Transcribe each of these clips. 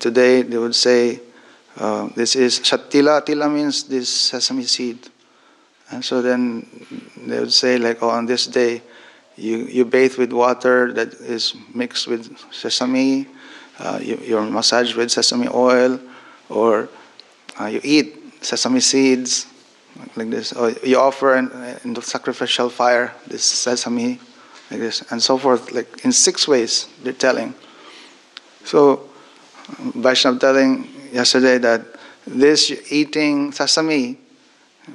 today they would say, uh, this is shatila. Tila means this sesame seed. And so then they would say, like, oh, on this day, you, you bathe with water that is mixed with sesame, uh, you, you're massaged with sesame oil, or uh, you eat sesame seeds, like this, or you offer in, in the sacrificial fire this sesame, like this, and so forth, like in six ways they're telling. So, Vaishnav telling yesterday that this eating sesame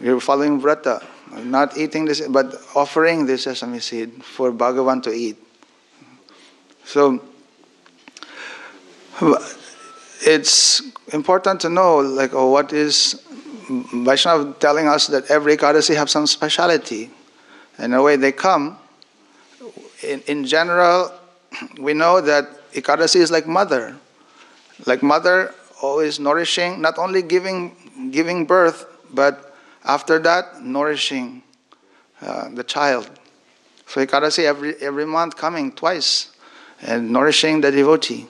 you're following vrata, not eating this, but offering this sesame seed for Bhagavan to eat. So, it's important to know, like, oh, what is Vaishnav telling us that every Ekadasi have some speciality. In a way, they come. In, in general, we know that Ekadasi is like mother. Like mother, always nourishing, not only giving, giving birth, but after that, nourishing uh, the child. So Ekadasi every, every month coming twice and nourishing the devotee.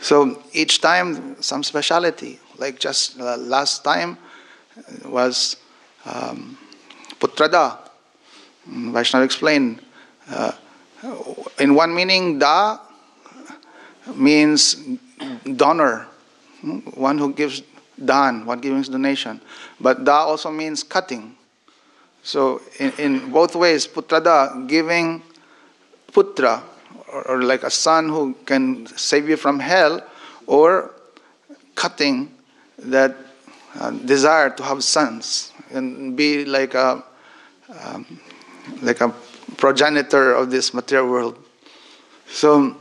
So each time, some speciality. Like just uh, last time was um, Putrada. Vaishnava explained. Uh, in one meaning, Da means donor, one who gives dan, one giving donation. But da also means cutting. So in, in both ways, putrada, giving putra, or, or, like a son who can save you from hell, or cutting that uh, desire to have sons and be like a um, like a progenitor of this material world. So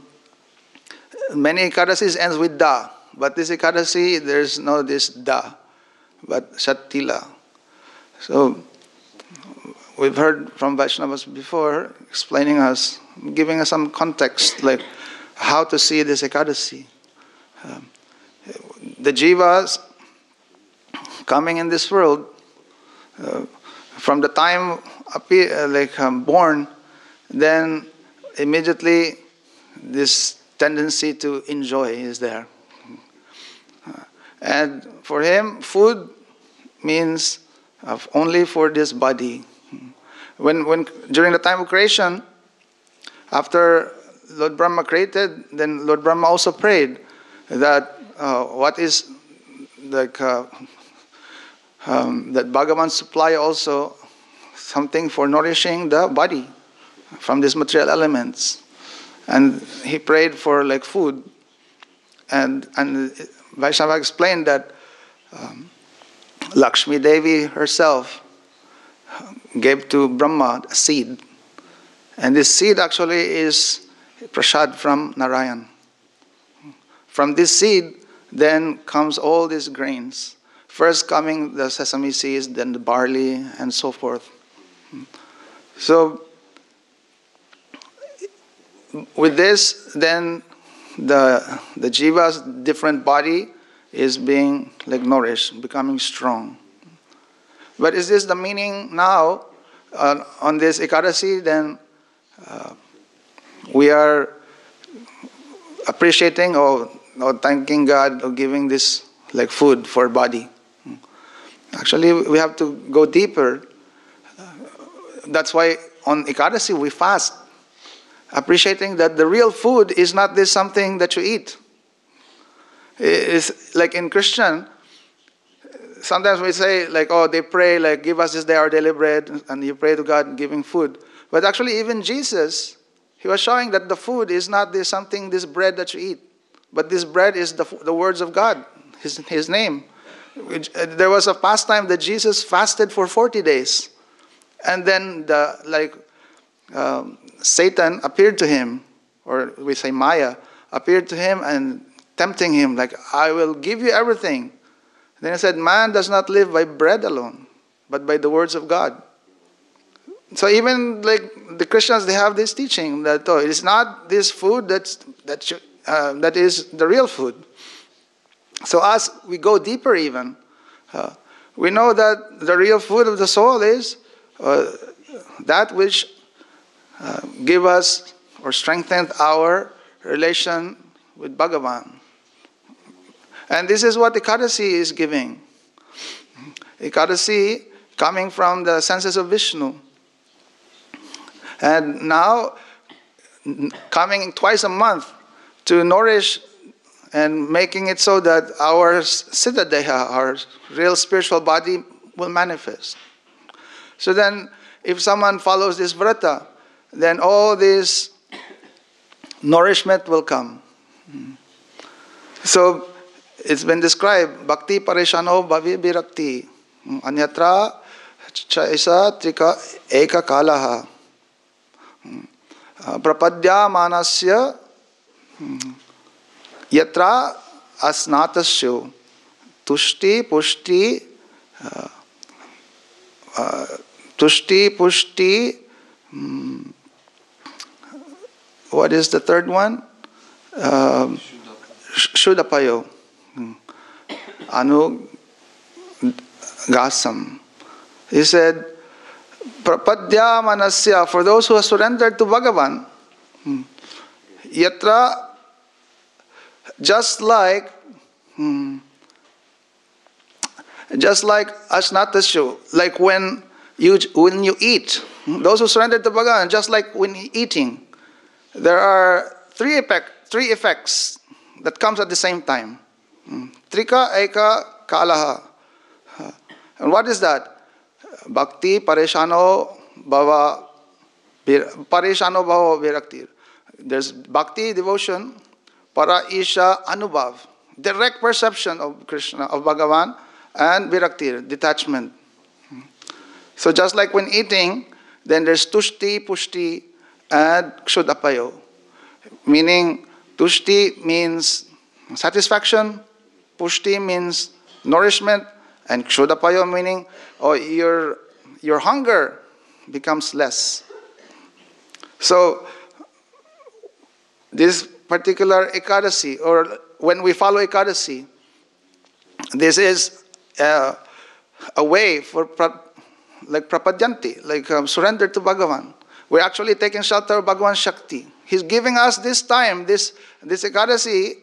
many Ekadasis ends with da. But this Ekadasi, there's no this da, but Shattila. So we've heard from Vaishnavas before explaining us, giving us some context, like how to see this Ekadasi. Um, the jivas coming in this world, uh, from the time appear, like um, born, then immediately this tendency to enjoy is there. And for him, food means only for this body. When, when during the time of creation, after Lord Brahma created, then Lord Brahma also prayed that uh, what is like uh, um, that Bhagavan supply also something for nourishing the body from these material elements, and he prayed for like food, and and Vaishnava explained that um, Lakshmi Devi herself gave to Brahma a seed. And this seed actually is prasad from Narayan. From this seed, then comes all these grains. First coming the sesame seeds, then the barley, and so forth. So, with this, then the, the jiva's different body is being like nourished, becoming strong. But is this the meaning now uh, on this Ekadasi? Then uh, we are appreciating or, or thanking God or giving this like food for body. Actually, we have to go deeper. That's why on Ekadasi we fast appreciating that the real food is not this something that you eat. It's like in Christian, sometimes we say like, oh, they pray like, give us this day our daily bread, and you pray to God giving food. But actually, even Jesus, he was showing that the food is not this something, this bread that you eat, but this bread is the, the words of God, his, his name. There was a pastime that Jesus fasted for 40 days. And then the like um, Satan appeared to him, or we say Maya, appeared to him and tempting him, like, I will give you everything. Then he said, Man does not live by bread alone, but by the words of God. So even like the Christians, they have this teaching that oh, it's not this food that's, that, uh, that is the real food. So as we go deeper even, uh, we know that the real food of the soul is uh, that which uh, give us or strengthen our relation with Bhagavan. And this is what Ekadasi is giving. Ekadasi coming from the senses of Vishnu. And now coming twice a month to nourish and making it so that our siddha our real spiritual body, will manifest. So then, if someone follows this vrata, then all this nourishment will come. So it's been described bhakti parishano bhavi virakti anyatra chaisa trika eka kalaha prapadya प्रपद्यामानस्य यत्र अस्नातस्यो तुष्टि पुष्टि तुष्टि पुष्टि what is the third one? Uh, Shuddhapayo. Anu Gasam. He said, Prapadya Manasya, for those who have surrendered to Bhagavan, hmm, yatra, just like, hmm, just like Ashnatashu, like when you, when you eat, hmm, those who surrender to Bhagavan, just like when eating, there are three, effect, three effects that comes at the same time. Hmm. Trika, Eka, Kalaha. And what is that? Bhakti, Pareshano, Bhava, Pareshano Bhava Viraktir. There's Bhakti, devotion, Para Isha, Anubhav, direct perception of Krishna, of Bhagavan, and Viraktir, detachment. Hmm. So just like when eating, then there's Tushti, Pushti, and Kshudapayo. Meaning, Tushti means satisfaction, Pushti means nourishment, and Kshudapayo meaning oh, your, your hunger becomes less. So, this particular Ekadasi, or when we follow Ekadasi, this is uh, a way for pra, like prapadyanti, like um, surrender to Bhagavan. We're actually taking shelter of Bhagavan Shakti. He's giving us this time, this, this Ekadasi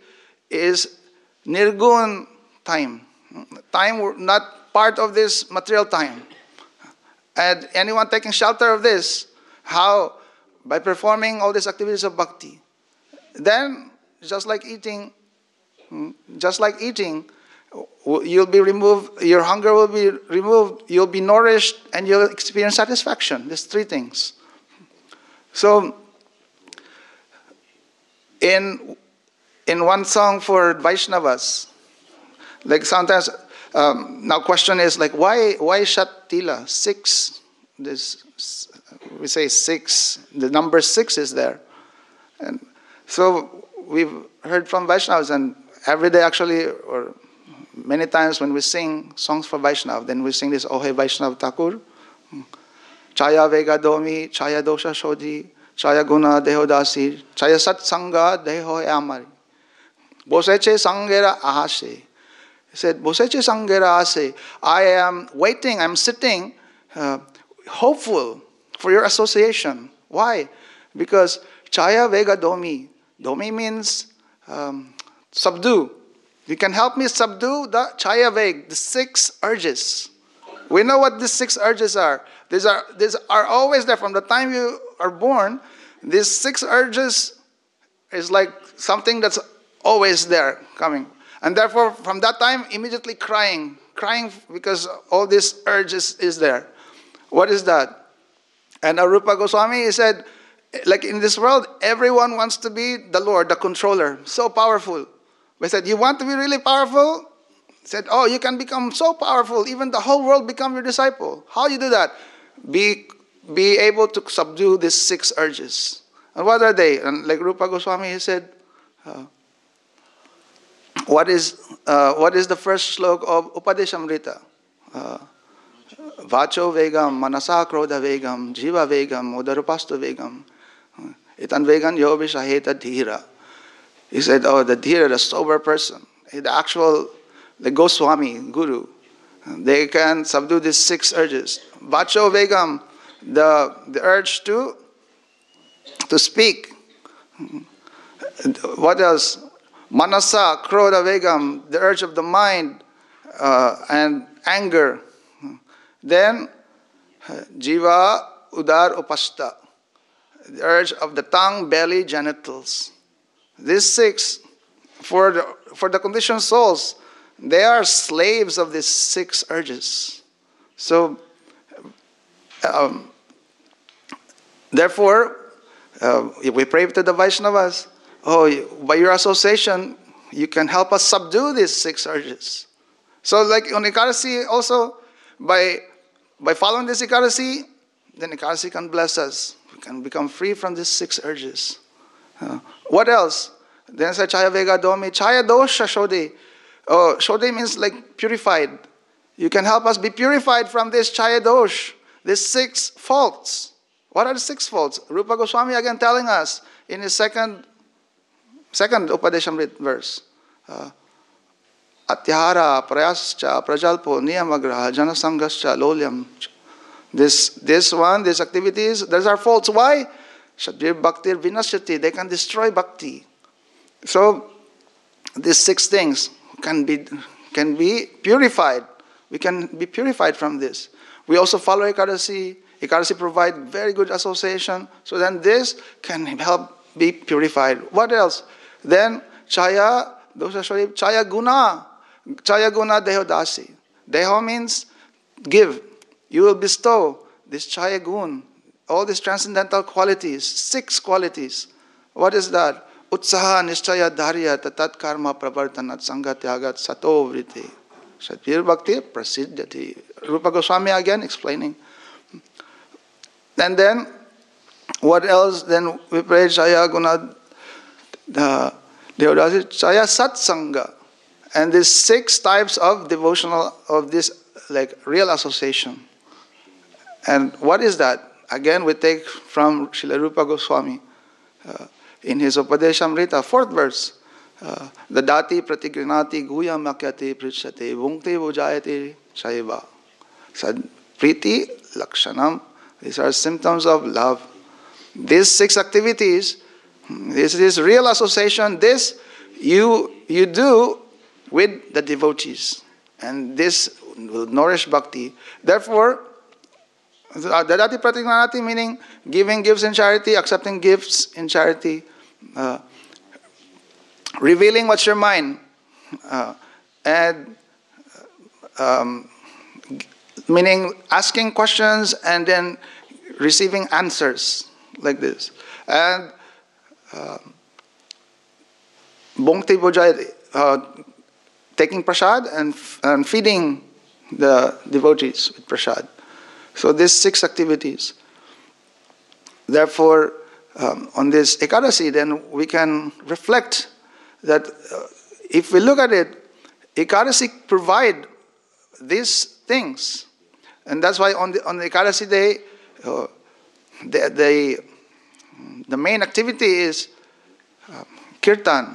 is nirgun time. Time not part of this material time. And anyone taking shelter of this, how? By performing all these activities of bhakti. Then, just like eating, hmm, just like eating, you'll be removed, your hunger will be removed, you'll be nourished, and you'll experience satisfaction. These three things. So, in, in one song for Vaishnavas, like sometimes, um, now question is like, why, why Shatila? Six, this, we say six, the number six is there. And so we've heard from Vaishnavas and every day actually, or many times when we sing songs for Vaishnav, then we sing this Ohe Vaishnav Thakur. Chaya Vega Domi, Chaya Dosha Shodhi, Chaya Guna Deho Dehodasi, Chaya Sat Sangha Deho Amari. Boseche Sangera Ahase. He said, Boseche Sangera Ahase. I am waiting, I'm sitting, uh, hopeful for your association. Why? Because Chaya Vega Domi. Domi means um, subdue. You can help me subdue the Chaya Veg, the six urges. We know what these six urges are. These are, these are always there from the time you are born. These six urges is like something that's always there coming. And therefore, from that time, immediately crying, crying because all this urges is there. What is that? And Arupa Goswami he said, like in this world, everyone wants to be the Lord, the controller, so powerful. We said, You want to be really powerful? He said, Oh, you can become so powerful, even the whole world become your disciple. How you do that? Be, be able to subdue these six urges. And what are they? And like Rupa Goswami he said, uh, what is, uh, what is the first slok of Upadeshamrita? Uh, Vacho vegam, manasa krodha vegam, jiva vegam, udarupastu vegam, itan vegan yobishaheta dhira. He said, oh, the dhira, the sober person, the actual the Goswami, Guru, they can subdue these six urges. Vacho Vegam, the, the urge to, to speak. What else? Manasa, Krodha Vegam, the urge of the mind uh, and anger. Then Jihva, Udar, Upasta, the urge of the tongue, belly, genitals. These six, for the, for the conditioned souls, they are slaves of these six urges. So, um, therefore, uh, we pray to the Vaishnavas, oh, by your association, you can help us subdue these six urges. So, like on Ekadasi, also, by, by following this Ekadasi, then Ekadasi can bless us. We can become free from these six urges. Uh, what else? Then Chaya Vega Domi, Chaya Dosha Shodi. Oh, Shodi means like purified. You can help us be purified from this Chaya Dosh, these six faults. What are the six faults? Rupa Goswami again telling us in his second, second Upadeshamrit verse. Uh, Atyahara, Prayascha, Prajalpo, Niyamagraha, Janasangascha, Lolyam. This, this one, these activities, those are faults. Why? Shadbir Bhakti Vinashyati, they can destroy bhakti. So, these six things can be, can be purified. We can be purified from this. We also follow Ekadasi. Ekadasi provide very good association. So then this can help be purified. What else? Then Chaya, those are Chaya Guna. Chaya Guna Deho Dasi. Deho means give. You will bestow this Chaya Gun, all these transcendental qualities, six qualities. What is that? उत्साह, निश्चय, धैर्य तत्कर्म प्रवर्तन, संगत आगत सतोवृत्ति सतवीर भक्ति प्रसिद्ध थी। Rupa Goswami again explaining and then what else then विपरीत छाया गुना देवदास छाया सत्संग। And this six types of devotional of this like real association and what is that again we take from Shri Rupa Goswami in his Upadeshamrita, fourth verse. Uh, the dati pratigrinati guya makyati prichate vungte vujayate shaiva. Sad priti lakshanam. These are symptoms of love. These six activities, this is real association. This you you do with the devotees, and this will nourish bhakti. Therefore, Dadati Pratigyanati meaning giving gifts in charity, accepting gifts in charity, uh, revealing what's your mind, uh, and um, meaning asking questions and then receiving answers like this. And uh, uh, taking prasad and, and feeding the devotees with prasad. So these six activities. Therefore, um, on this Ekadasi, then we can reflect that uh, if we look at it, Ekadasi provide these things. And that's why on the, on the Ekadasi day, uh, the, the, the main activity is uh, kirtan,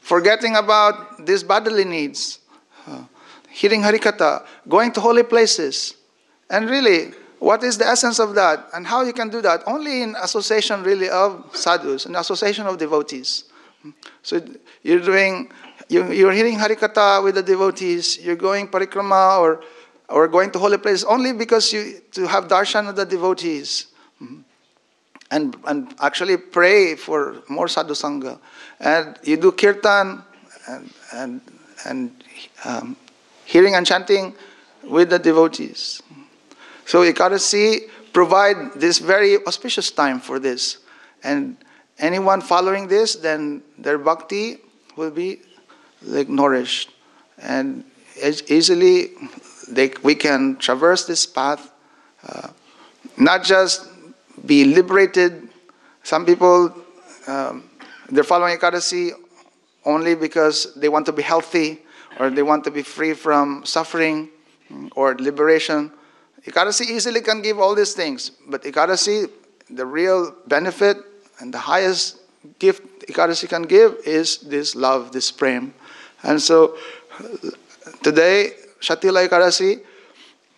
forgetting about these bodily needs, uh, hearing Harikatha, going to holy places, and really, what is the essence of that and how you can do that? Only in association, really, of sadhus, in association of devotees. So you're doing, you're hearing Harikatha with the devotees, you're going parikrama or, or going to holy places only because you to have darshan of the devotees. And, and actually pray for more sadhu sangha. And you do kirtan and, and, and um, hearing and chanting with the devotees. So Ekadasi provide this very auspicious time for this. And anyone following this, then their bhakti will be like nourished. And easily they, we can traverse this path, uh, not just be liberated. Some people, um, they're following Ekadasi only because they want to be healthy or they want to be free from suffering or liberation. Ekadasi easily can give all these things, but Ekadasi, the real benefit and the highest gift Ekadasi can give is this love, this prem. And so today, Shatila Ekadasi,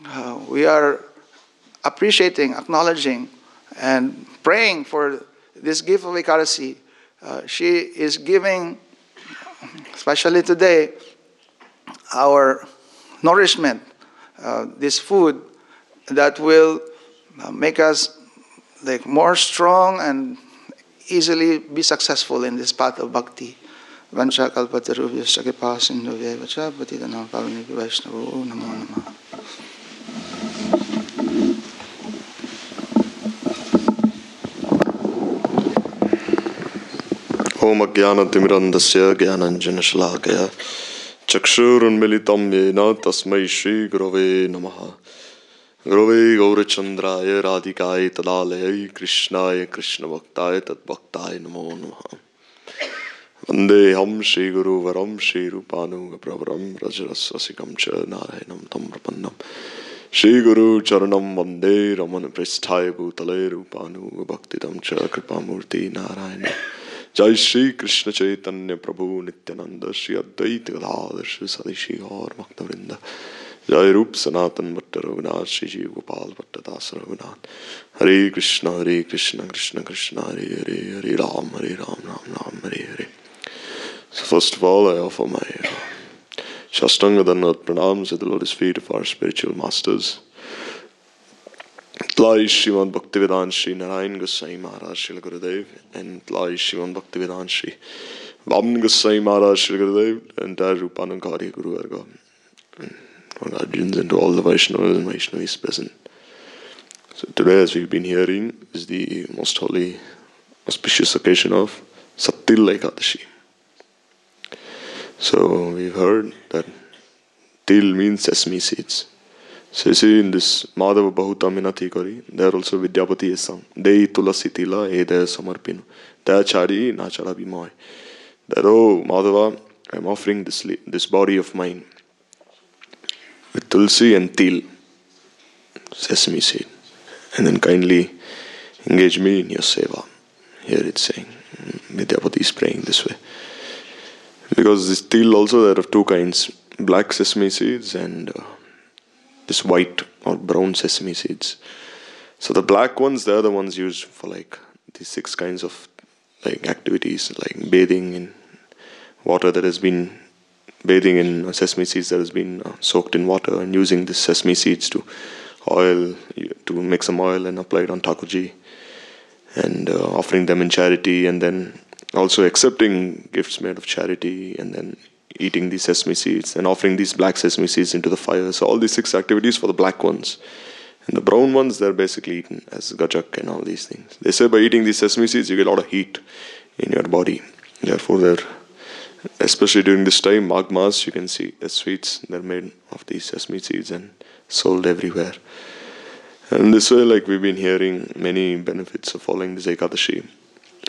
uh, we are appreciating, acknowledging, and praying for this gift of Ekadasi. Uh, she is giving especially today, our nourishment, uh, this food that will uh, make us like more strong and easily be successful in this path of bhakti. Vancha kalpatarubhyascha kripa sindhuvya vacha patitanam pavanebhyo vaishnavo namo namaha. ॐ अज्ञानतिमिरन्दस्य ज्ञानञ्जनशलाकया चक्षुरुन्मिलितं येन तस्मै श्रीगुरवे नमः गुरवे गौरचंद्राय राधिकाय तदालय, कृष्णाय कृष्ण भक्ताय तद्भक्ताय नमो नम। वंदे हम श्री गुरु वरम श्री रूपानु प्रवरम रज रसिकम च नारायणम तम प्रपन्नम श्री गुरु चरणम वंदे, रमन पृष्ठाय भूतले रूपानुग भक्तिदम च कृपा मूर्ति नारायण। जय श्री कृष्ण चैतन्य प्रभु नित्यानंद, श्री अद्वैत गदाधर, श्री सदी श्री और भक्तवृंद। जय रूप सनातन भट्ट रघुनाथ श्री जीव गोपाल भट्टदास रघुनाथ हरे कृष्ण हरे कृष्ण कृष्ण कृष्ण हरे हरे हरे राम हरे Ram Ram Ram Hare Hare So first of all, I offer my uh, Shastanga Dhanat pranams at the lotus feet of our spiritual masters. Tlai Srimad Bhaktivedanta Sri Narayan Goswami Maharaj Srila Gurudev and Tlai Srimad Bhaktivedanta Sri Vaman Goswami Maharaj Srila Gurudev and Rupanangari Guru Varga and Arjans and to all the Vaishnavas and Vaishnavis present. So today as we've been hearing is the most holy auspicious occasion of Sattil Ekadashi. So we've heard that til means sesame seeds. So you see in this Madhava Bahuta Minati Kari, there also Vidyapati is sung. Dei Tulasi Tila Ede Samarpinu. Dayachari Nachara. That oh Madhava, I'm offering this this body of mine with Tulsi and Til, sesame seed. And then kindly engage me in your seva. Here it's saying, Vidyapati is praying this way. Because this Til also there are two kinds, black sesame seeds and uh, this white or brown sesame seeds. So the black ones, they're the ones used for like these six kinds of like activities, like bathing in water that has been bathing in sesame seeds that has been uh, soaked in water, and using this sesame seeds to oil to make some oil and apply it on Thakurji, and uh, offering them in charity, and then also accepting gifts made of charity, and then eating these sesame seeds and offering these black sesame seeds into the fire. So all these six activities for the black ones. And the brown ones, they're basically eaten as gajak and all these things. They say by eating these sesame seeds, you get a lot of heat in your body. Therefore, they're, especially during this time, magmas, you can see the sweets, they're made of these sesame seeds and sold everywhere. And this way, like we've been hearing many benefits of following this Ekadashi.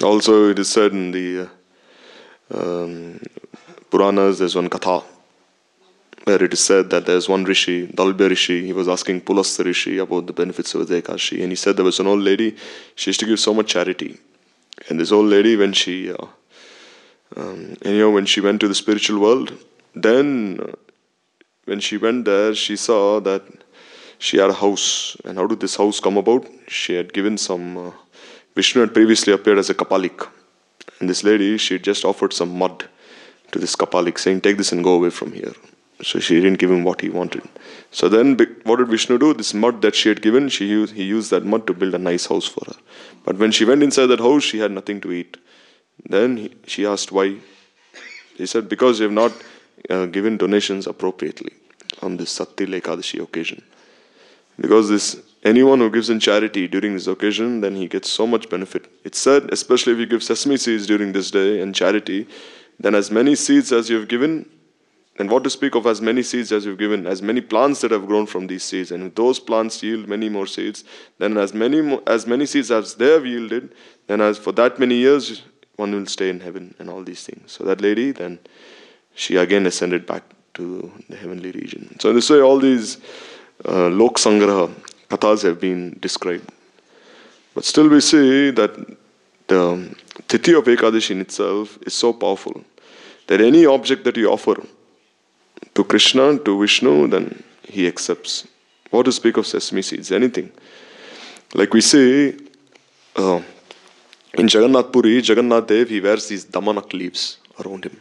Also, it is said in the uh, um, Puranas, there's one katha where it is said that there's one rishi, Dalbhya rishi, he was asking Pulastya rishi about the benefits of the Ekashi, and he said there was an old lady, she used to give so much charity. And this old lady, when she, uh, um, and, you know, when she went to the spiritual world, then uh, when she went there, she saw that she had a house. And how did this house come about? She had given some, uh, Vishnu had previously appeared as a Kapalik. And this lady, she just offered some mud to this Kapalik, saying, Take this and go away from here. So she didn't give him what he wanted. So then, what did Vishnu do? This mud that she had given, she used, he used that mud to build a nice house for her. But when she went inside that house, she had nothing to eat. Then he, she asked why. He said, Because you have not uh, given donations appropriately on this Sattil Ekadashi occasion. Because this anyone who gives in charity during this occasion, then he gets so much benefit. It's said, especially if you give sesame seeds during this day and charity, then as many seeds as you have given, and what to speak of as many seeds as you've given, as many plants that have grown from these seeds, and if those plants yield many more seeds, then as many mo- as many seeds as they have yielded, then as for that many years one will stay in heaven and all these things. So that lady then she again ascended back to the heavenly region. So in this way, all these uh, lok sangraha kathas have been described, but still we see that the tithi of Ekadashi in itself is so powerful that any object that you offer to Krishna, to Vishnu, then he accepts. What to speak of sesame seeds? Anything. Like we say, uh, in Jagannath Puri, Jagannath Dev, he wears these damanak leaves around him.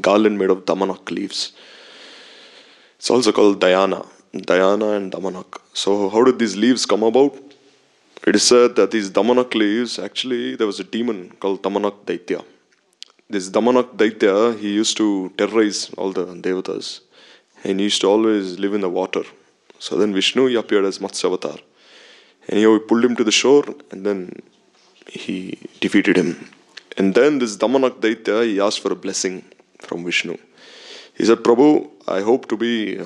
garland made of damanak leaves. It's also called Dhyana, Dhyana and Damanak. So, how did these leaves come about? It is said that these Damanak leaves, actually, there was a demon called Damanak Daitya. This Damanak Daitya, he used to terrorize all the devatas and he used to always live in the water. So then Vishnu he appeared as Matsya and he pulled him to the shore and then he defeated him. And then this Damanak Daitya, he asked for a blessing from Vishnu. He said, Prabhu, I hope to be,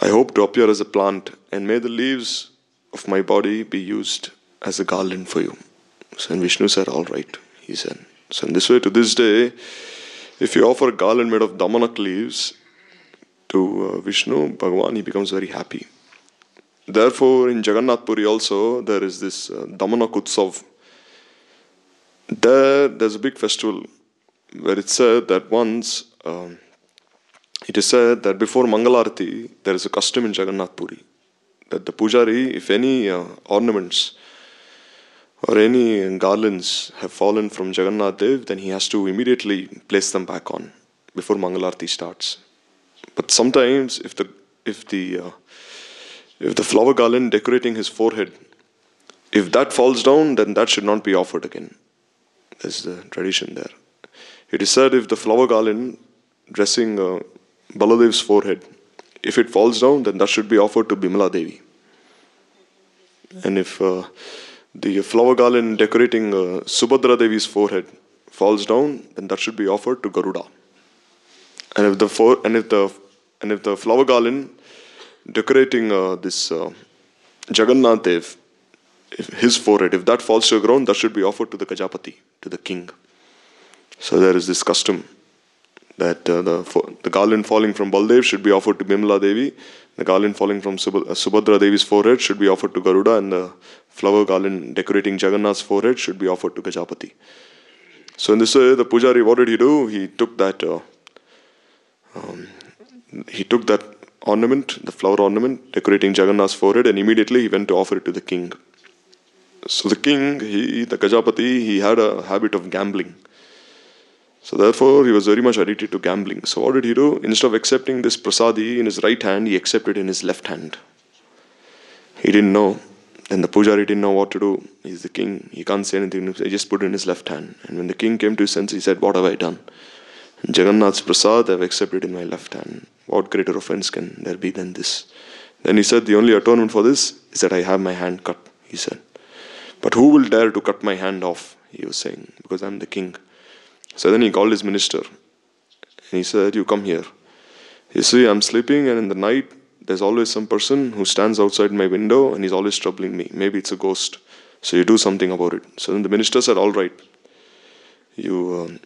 I hope to appear as a plant and may the leaves of my body be used as a garland for you. So and Vishnu said, all right, he said. So in this way, to this day, if you offer a garland made of Damanak leaves, to uh, Vishnu, Bhagavan, he becomes very happy. Therefore, in Jagannath Puri also, there is this uh, Damanakutsav. There, there's a big festival where it's said that once, um, it is said that before Mangalarti, there is a custom in Jagannath Puri that the pujari, if any uh, ornaments or any garlands have fallen from Jagannath Dev, then he has to immediately place them back on before Mangalarti starts. But sometimes, if the if the uh, if the flower garland decorating his forehead, if that falls down, then that should not be offered again. There's the tradition there. It is said if the flower garland dressing uh, Baladev's forehead, if it falls down, then that should be offered to Bimala Devi. And if uh, the flower garland decorating uh, Subhadra Devi's forehead falls down, then that should be offered to Garuda. And if the for, and if the and if the flower garland decorating uh, this uh, Jagannath Dev, his forehead, if that falls to the ground, that should be offered to the Gajapati, to the king. So there is this custom that uh, the, the garland falling from Baldev should be offered to Bimala Devi, the garland falling from uh, Subhadra Devi's forehead should be offered to Garuda, and the flower garland decorating Jagannath's forehead should be offered to Gajapati. So in this way, the pujari, what did he do? He took that uh, um, he took that ornament, the flower ornament, decorating Jagannath's forehead, and immediately he went to offer it to the king. So the king, he, the Gajapati, he had a habit of gambling. So therefore, he was very much addicted to gambling. So what did he do? Instead of accepting this prasadi in his right hand, he accepted in his left hand. He didn't know. Then the pujari didn't know what to do. He's the king. He can't say anything. He just put it in his left hand. And when the king came to his senses, he said, What have I done? Jagannath's prasad I've accepted in my left hand. What greater offense can there be than this? Then he said, The only atonement for this is that I have my hand cut, he said. But who will dare to cut my hand off? He was saying, because I'm the king. So then he called his minister and he said, You come here. You see, I'm sleeping, and in the night, there's always some person who stands outside my window and he's always troubling me. Maybe it's a ghost. So you do something about it. So then the minister said, All right. You. Um,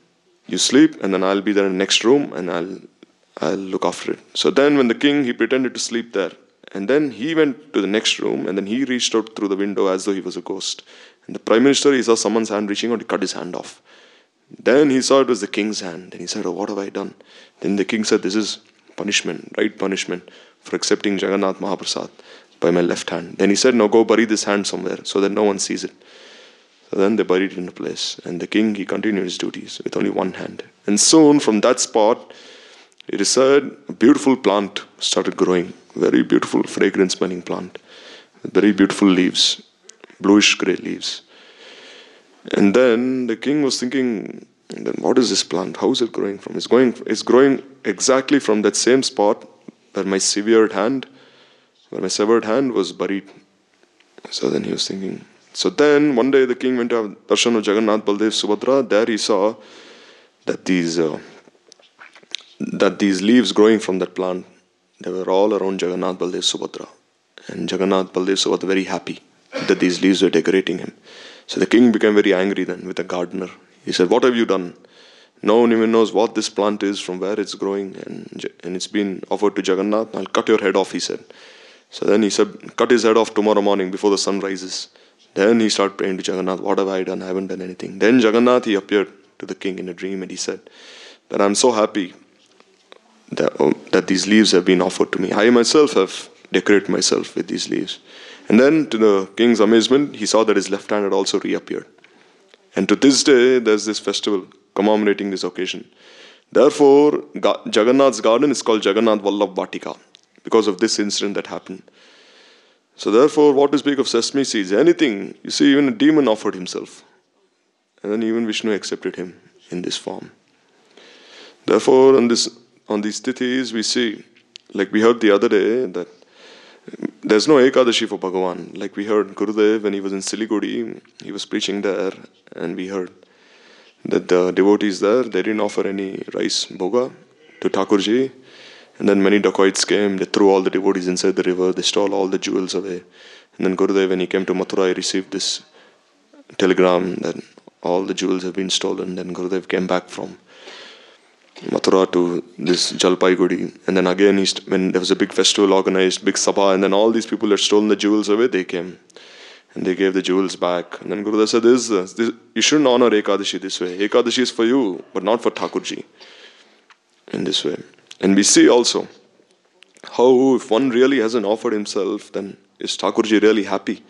you sleep and then I'll be there in the next room and I'll I'll look after it. So then when the king he pretended to sleep there and then he went to the next room and then he reached out through the window as though he was a ghost. And the prime minister he saw someone's hand reaching out, he cut his hand off. Then he saw it was the king's hand. Then he said, Oh, what have I done? Then the king said, This is punishment, right punishment for accepting Jagannath Mahaprasad by my left hand. Then he said, Now go bury this hand somewhere so that no one sees it. So then they buried it in a place, and the king he continued his duties with only one hand. And soon from that spot, it is said a beautiful plant started growing, very beautiful, fragrant smelling plant, very beautiful leaves, bluish gray leaves. And then the king was thinking, then what is this plant? How is it growing from? It's going it's growing exactly from that same spot where my severed hand, where my severed hand was buried. So then he was thinking, so then one day the king went to darshan of Jagannath Baldev Subhadra. There he saw that these uh, that these leaves growing from that plant they were all around Jagannath Baldev Subhadra, and Jagannath Baldev Subhadra very happy that these leaves were decorating him. So the king became very angry then with the gardener. He said, "What have you done? No one even knows what this plant is, from where it's growing, and and it's been offered to Jagannath. I'll cut your head off," he said. So then he said, "Cut his head off tomorrow morning before the sun rises." Then he started praying to Jagannath, What have I done? I haven't done anything. Then Jagannath, he appeared to the king in a dream and he said that I'm so happy that, oh, um, that these leaves have been offered to me. I myself have decorated myself with these leaves. And then, to the king's amazement, he saw that his left hand had also reappeared. And to this day, there's this festival commemorating this occasion. Therefore, Ga- Jagannath's garden is called Jagannath Vallabh Vatika because of this incident that happened. So, therefore, what to speak of sesame seeds? Anything. You see, even a demon offered himself. And then even Vishnu accepted him in this form. Therefore, on, this, on these tithis, we see, like we heard the other day, that there's no Ekadashi for Bhagavan. Like we heard Gurudev when he was in Siliguri, he was preaching there, and we heard that the devotees there, they didn't offer any rice bhoga to Thakurji. And then many dacoits came, they threw all the devotees inside the river, they stole all the jewels away. And then Gurudev, when he came to Mathura, he received this telegram that all the jewels have been stolen. Then Gurudev came back from Mathura to this Jalpaiguri. And then again, when there was a big festival organized, big sabha, and then all these people had stolen the jewels away, they came. And they gave the jewels back. And then Gurudev said, this, uh, this, You shouldn't honor Ekadashi this way. Ekadashi is for you, but not for Thakurji. In this way. And we see also how if one really hasn't offered himself, then is Thakurji really happy?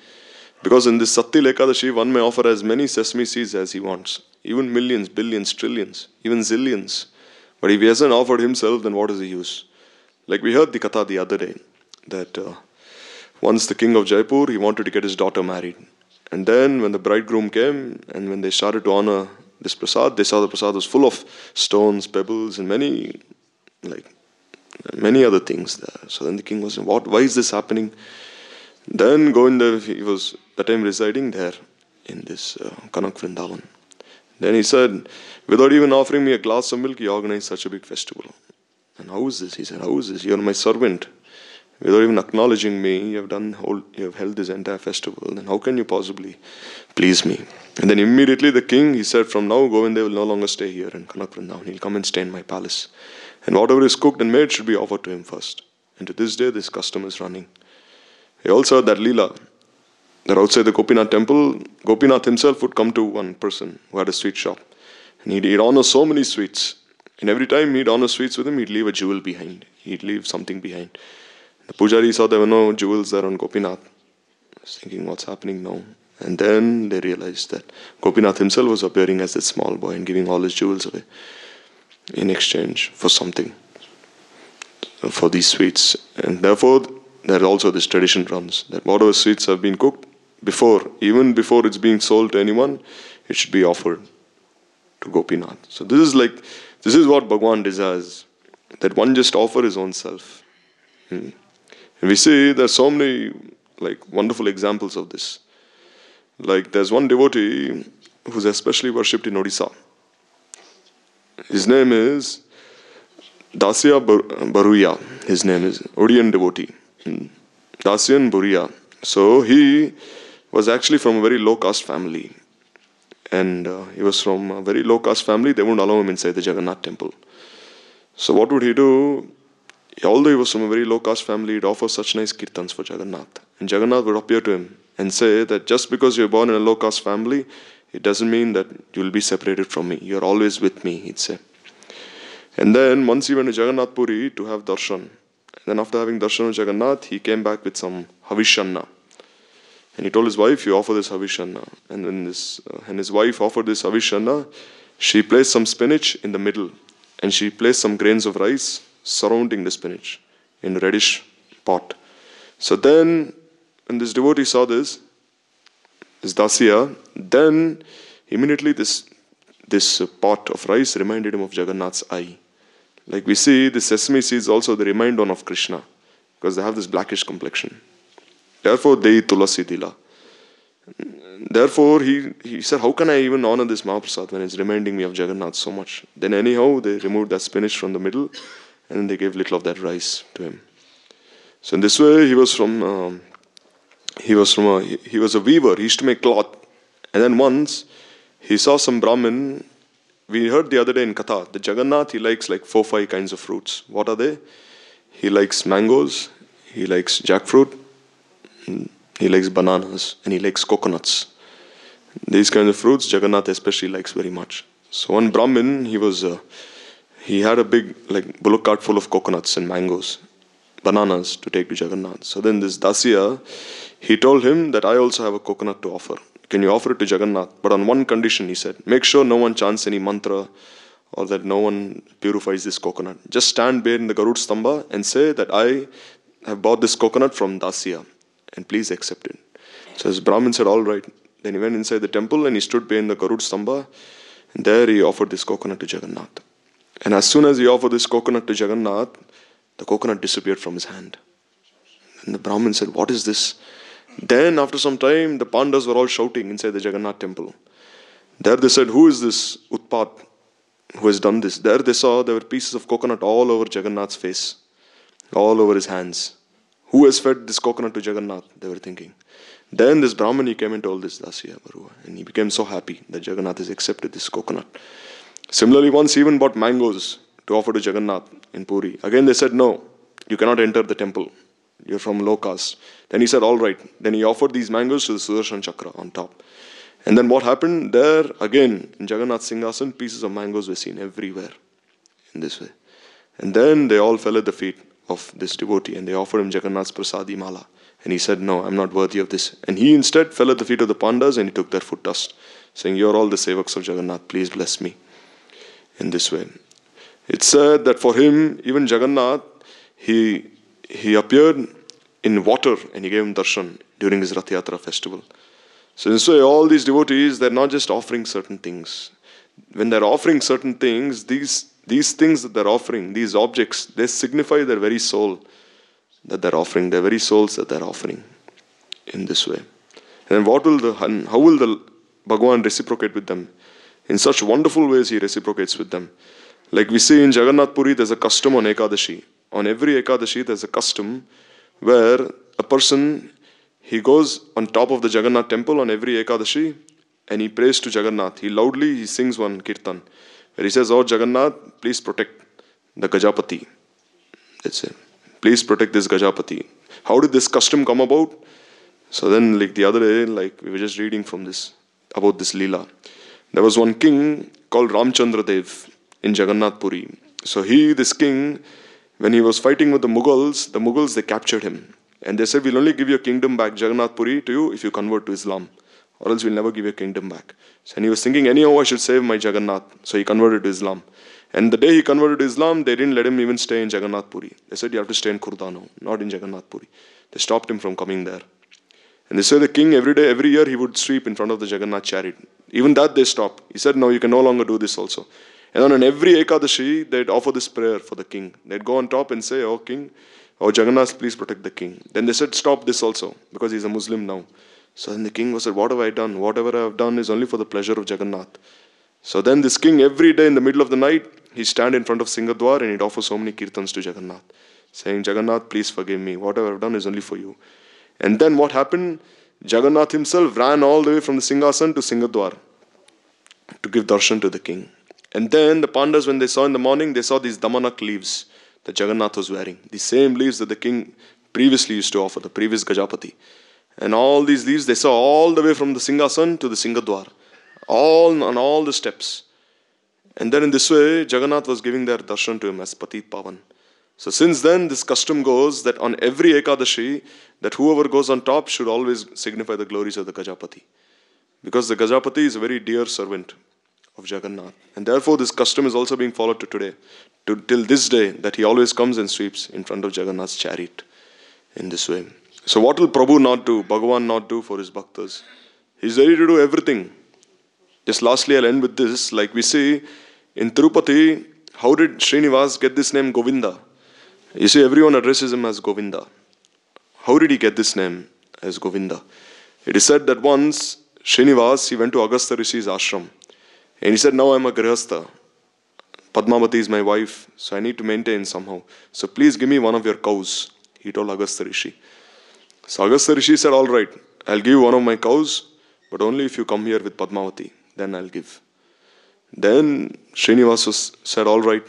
Because in this Satti Ekadashi, one may offer as many sesame seeds as he wants, even millions, billions, trillions, even zillions. But if he hasn't offered himself, then what is the use? Like we heard the katha the other day, that uh, once the king of Jaipur, he wanted to get his daughter married. And then when the bridegroom came, and when they started to honor this prasad, they saw the prasad was full of stones, pebbles, and many, like, many other things there. So then the king was, what? Why is this happening? Then Govinda, he was that time residing there in this uh, Kanak Vrindavan. Then he said, without even offering me a glass of milk, you organized such a big festival. And how is this? He said, how is this? You're my servant. Without even acknowledging me, you have done whole, you have held this entire festival. Then how can you possibly please me? And then immediately the king, he said, from now Govinda will no longer stay here in Vrindavan. He'll come and stay in my palace. And whatever is cooked and made should be offered to him first. And to this day, this custom is running. He also had that Leela that outside the Gopinath temple, Gopinath himself would come to one person who had a sweet shop. And he'd, he'd honor so many sweets. And every time he'd honor sweets with him, he'd leave a jewel behind. He'd leave something behind. The pujari saw there were no jewels there on Gopinath. I was thinking, what's happening now? And then they realized that Gopinath himself was appearing as that small boy and giving all his jewels away in exchange for something, for these sweets. And therefore, there also this tradition runs that whatever sweets have been cooked, before, even before it's being sold to anyone, it should be offered to Gopinath. So this is like, this is what Bhagwan desires, that one just offer his own self. Hmm. And we see there's so many like wonderful examples of this. Like there's one devotee who's especially worshipped in Odisha. His name is Dasya Baruya. His name is Odian devotee. Hmm. Dasyan. So he was actually from a very low caste family. And uh, he was from a very low caste family, they wouldn't allow him inside the Jagannath temple. So, what would he do? Although he was from a very low caste family, he'd offer such nice kirtans for Jagannath. And Jagannath would appear to him and say that just because you're born in a low caste family, it doesn't mean that you'll be separated from me. You're always with me, he'd say. And then once he went to Jagannath Puri to have darshan. And then after having darshan of Jagannath, he came back with some havishanna. And he told his wife, "You offer this havishanna." And then this, uh, and his wife offered this havishanna. She placed some spinach in the middle, and she placed some grains of rice surrounding the spinach in a reddish pot. So then, when this devotee saw this, this dasya, then immediately this this pot of rice reminded him of Jagannath's eye. Like we see, the sesame seeds also they remind one of Krishna because they have this blackish complexion. Therefore, they tulasi dila. Therefore, he, he said, How can I even honor this Mahaprasad when it's reminding me of Jagannath so much? Then, anyhow, they removed that spinach from the middle and they gave little of that rice to him. So, in this way, he was from. Um, he was from a he was a weaver. He used to make cloth, and then once he saw some Brahmin. We heard the other day in Katha the Jagannath he likes like four five kinds of fruits. What are they? He likes mangoes. He likes jackfruit. He likes bananas and he likes coconuts. These kinds of fruits, Jagannath especially likes very much. So one Brahmin, he was, uh, he had a big like bullock cart full of coconuts and mangoes, bananas to take to Jagannath. So then this Dasya, he told him that I also have a coconut to offer. Can you offer it to Jagannath? But on one condition, he said, make sure no one chants any mantra or that no one purifies this coconut. Just stand there in the Garud Stambha and say that I have bought this coconut from Dasya and please accept it. So his Brahmin said, All right. Then he went inside the temple and he stood behind the Garud Stambha and there he offered this coconut to Jagannath. And as soon as he offered this coconut to Jagannath, the coconut disappeared from his hand. And the Brahmin said, What is this? Then, after some time, the Pandavas were all shouting inside the Jagannath temple. There they said, Who is this Utpat who has done this? There they saw there were pieces of coconut all over Jagannath's face, all over his hands. Who has fed this coconut to Jagannath? They were thinking. Then this Brahman he came and told this Dasya Barua, and he became so happy that Jagannath has accepted this coconut. Similarly, once he even bought mangoes to offer to Jagannath in Puri. Again they said, No, you cannot enter the temple. You're from low caste. Then he said, All right. Then he offered these mangoes to the Sudarshan Chakra on top. And then what happened? There, again, in Jagannath Singhasan, pieces of mangoes were seen everywhere in this way. And then they all fell at the feet of this devotee and they offered him Jagannath's Prasadi Mala. And he said, No, I'm not worthy of this. And he instead fell at the feet of the Pandas and he took their foot dust, saying, You're all the sevaks of Jagannath, please bless me in this way. It's said that for him, even Jagannath, he, he appeared in water and he gave him darshan during his Rath Yatra festival. So, in this way, all these devotees, they're not just offering certain things. When they're offering certain things, these, these things that they're offering, these objects, they signify their very soul that they're offering, their very souls that they're offering in this way. And what will the, how will the Bhagavan reciprocate with them? In such wonderful ways, he reciprocates with them. Like we see in Jagannath Puri, there's a custom on Ekadashi. On every Ekadashi, there's a custom where a person he goes on top of the Jagannath temple on every Ekadashi and he prays to Jagannath. He loudly he sings one kirtan where he says, Oh Jagannath, please protect the Gajapati. That's it. Please protect this Gajapati. How did this custom come about? So then, like the other day, like we were just reading from this about this lila. There was one king called Ramchandra Dev in Jagannath Puri. So he, this king, when he was fighting with the Mughals, the Mughals they captured him. And they said, We'll only give your kingdom back, Jagannath Puri, to you if you convert to Islam. Or else we'll never give your kingdom back. So, and he was thinking, anyhow, I should save my Jagannath. So he converted to Islam. And the day he converted to Islam, they didn't let him even stay in Jagannath Puri. They said, You have to stay in Kurdano, not in Jagannath Puri. They stopped him from coming there. And they said, the king every day, every year, he would sweep in front of the Jagannath chariot. Even that they stopped. He said, No, you can no longer do this also. And on every Ekadashi, they'd offer this prayer for the king. They'd go on top and say, Oh king, oh Jagannath, please protect the king. Then they said, Stop this also, because he's a Muslim now. So then the king was said, What have I done? Whatever I have done is only for the pleasure of Jagannath. So then this king, every day in the middle of the night, he'd stand in front of Singadwar and he'd offer so many kirtans to Jagannath, saying, Jagannath, please forgive me. Whatever I've done is only for you. And then what happened? Jagannath himself ran all the way from the Singhasan to Singadwar to give darshan to the king. And then the Pandas, when they saw in the morning, they saw these damanak leaves that Jagannath was wearing. The same leaves that the king previously used to offer, the previous Gajapati. And all these leaves they saw all the way from the Singhasan to the Singadwar, all on all the steps. And then in this way, Jagannath was giving their darshan to him as Patit Pavan. So since then, this custom goes that on every Ekadashi, that whoever goes on top should always signify the glories of the Gajapati. Because the Gajapati is a very dear servant of Jagannath. And therefore, this custom is also being followed to today, to, till this day, that he always comes and sweeps in front of Jagannath's chariot in this way. So, what will Prabhu not do, Bhagavan not do for his bhaktas? He's ready to do everything. Just lastly, I'll end with this. Like we see in Tirupati, how did Srinivas get this name Govinda? You see, everyone addresses him as Govinda. How did he get this name as Govinda? It is said that once Srinivas, he went to Agastya Rishi's ashram. And he said, Now I'm a Grihastha. Padmavati is my wife, so I need to maintain somehow. So please give me one of your cows. He told Agastya Rishi. So Rishi said, All right, I'll give you one of my cows, but only if you come here with Padmavati. Then I'll give. Then Srinivas said, All right.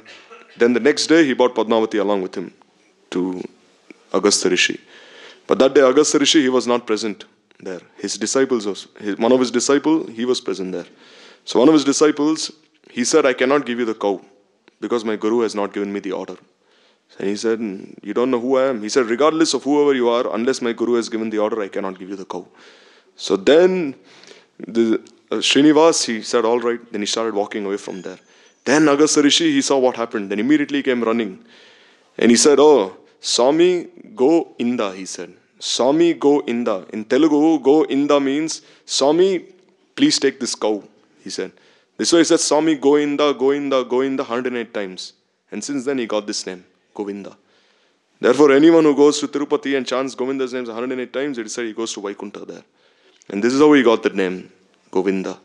Then the next day he brought Padmavati along with him to Agastya Rishi. But that day Agastya Rishi, he was not present there. His disciples, was, his, one of his disciples, he was present there. So one of his disciples, he said, I cannot give you the cow because my guru has not given me the order. And he said, You don't know who I am. He said, Regardless of whoever you are, unless my guru has given the order, I cannot give you the cow. So then the uh, Srinivas, he said, All right. Then he started walking away from there. Then Agastya Rishi, he saw what happened. Then immediately came running. And he said, Oh, Swami, go inda, he said. Swami, go inda. In Telugu, go inda means, Swami, please take this cow, he said. This way he said, Swami, go inda, go inda, go inda 108 times. And since then he got this name, Govinda. Therefore, anyone who goes to Tirupati and chants Govinda's names 108 times, it is said he goes to Vaikuntha there. And this is how he got the name, Govinda.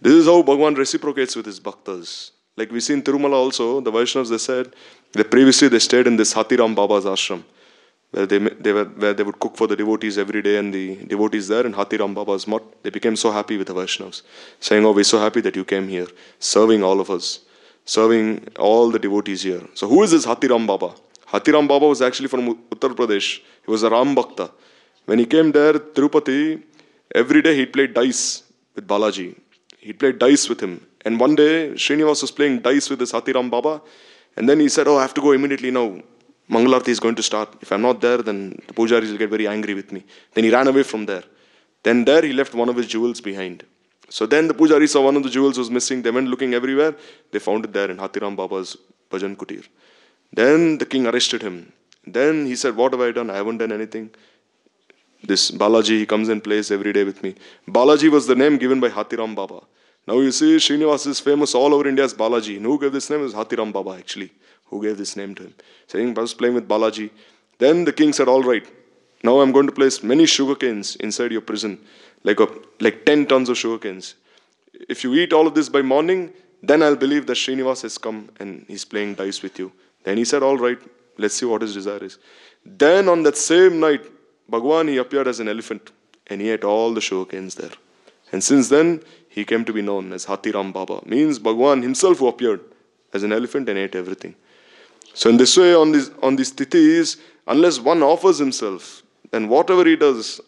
This is how Bhagwan reciprocates with his bhaktas. Like we see in Tirumala also, the Vaishnavas they said they previously they stayed in this Hathiram Baba's ashram, where they, they were where they would cook for the devotees every day, and the devotees there in Hathiram Baba's mutt, they became so happy with the Vaishnavas, saying, "Oh, we're so happy that you came here, serving all of us, serving all the devotees here." So who is this Hathiram Baba? Hathiram Baba was actually from Uttar Pradesh. He was a Ram Bhakta. When he came there, Tirupati, every day he played dice with Balaji. He played dice with him. And one day, Srinivas was playing dice with this Hathiram Baba. And then he said, Oh, I have to go immediately now. Mangalarti is going to start. If I'm not there, then the pujaris will get very angry with me. Then he ran away from there. Then there he left one of his jewels behind. So then the pujari saw one of the jewels was missing. They went looking everywhere. They found it there in Hathiram Baba's Bhajan Kutir. Then the king arrested him. Then he said, What have I done? I haven't done anything. This Balaji, he comes and plays every day with me. Balaji was the name given by Hathiram Baba. Now you see, Srinivas is famous all over India as Balaji. And who gave this name? It was Hathiram Baba actually, who gave this name to him. Saying I was playing with Balaji. Then the king said, All right, now I'm going to place many sugar canes inside your prison, like, a, like 10 tons of sugar canes. If you eat all of this by morning, then I'll believe that Srinivas has come and he's playing dice with you. Then he said, All right, let's see what his desire is. Then on that same night, Bhagwan he appeared as an elephant and he ate all the sugar canes there. And since then, he came to be known as Hathiram Baba. Means Bhagwan himself who appeared as an elephant and ate everything. So in this way, on these on these tithis, unless one offers himself, then whatever he does,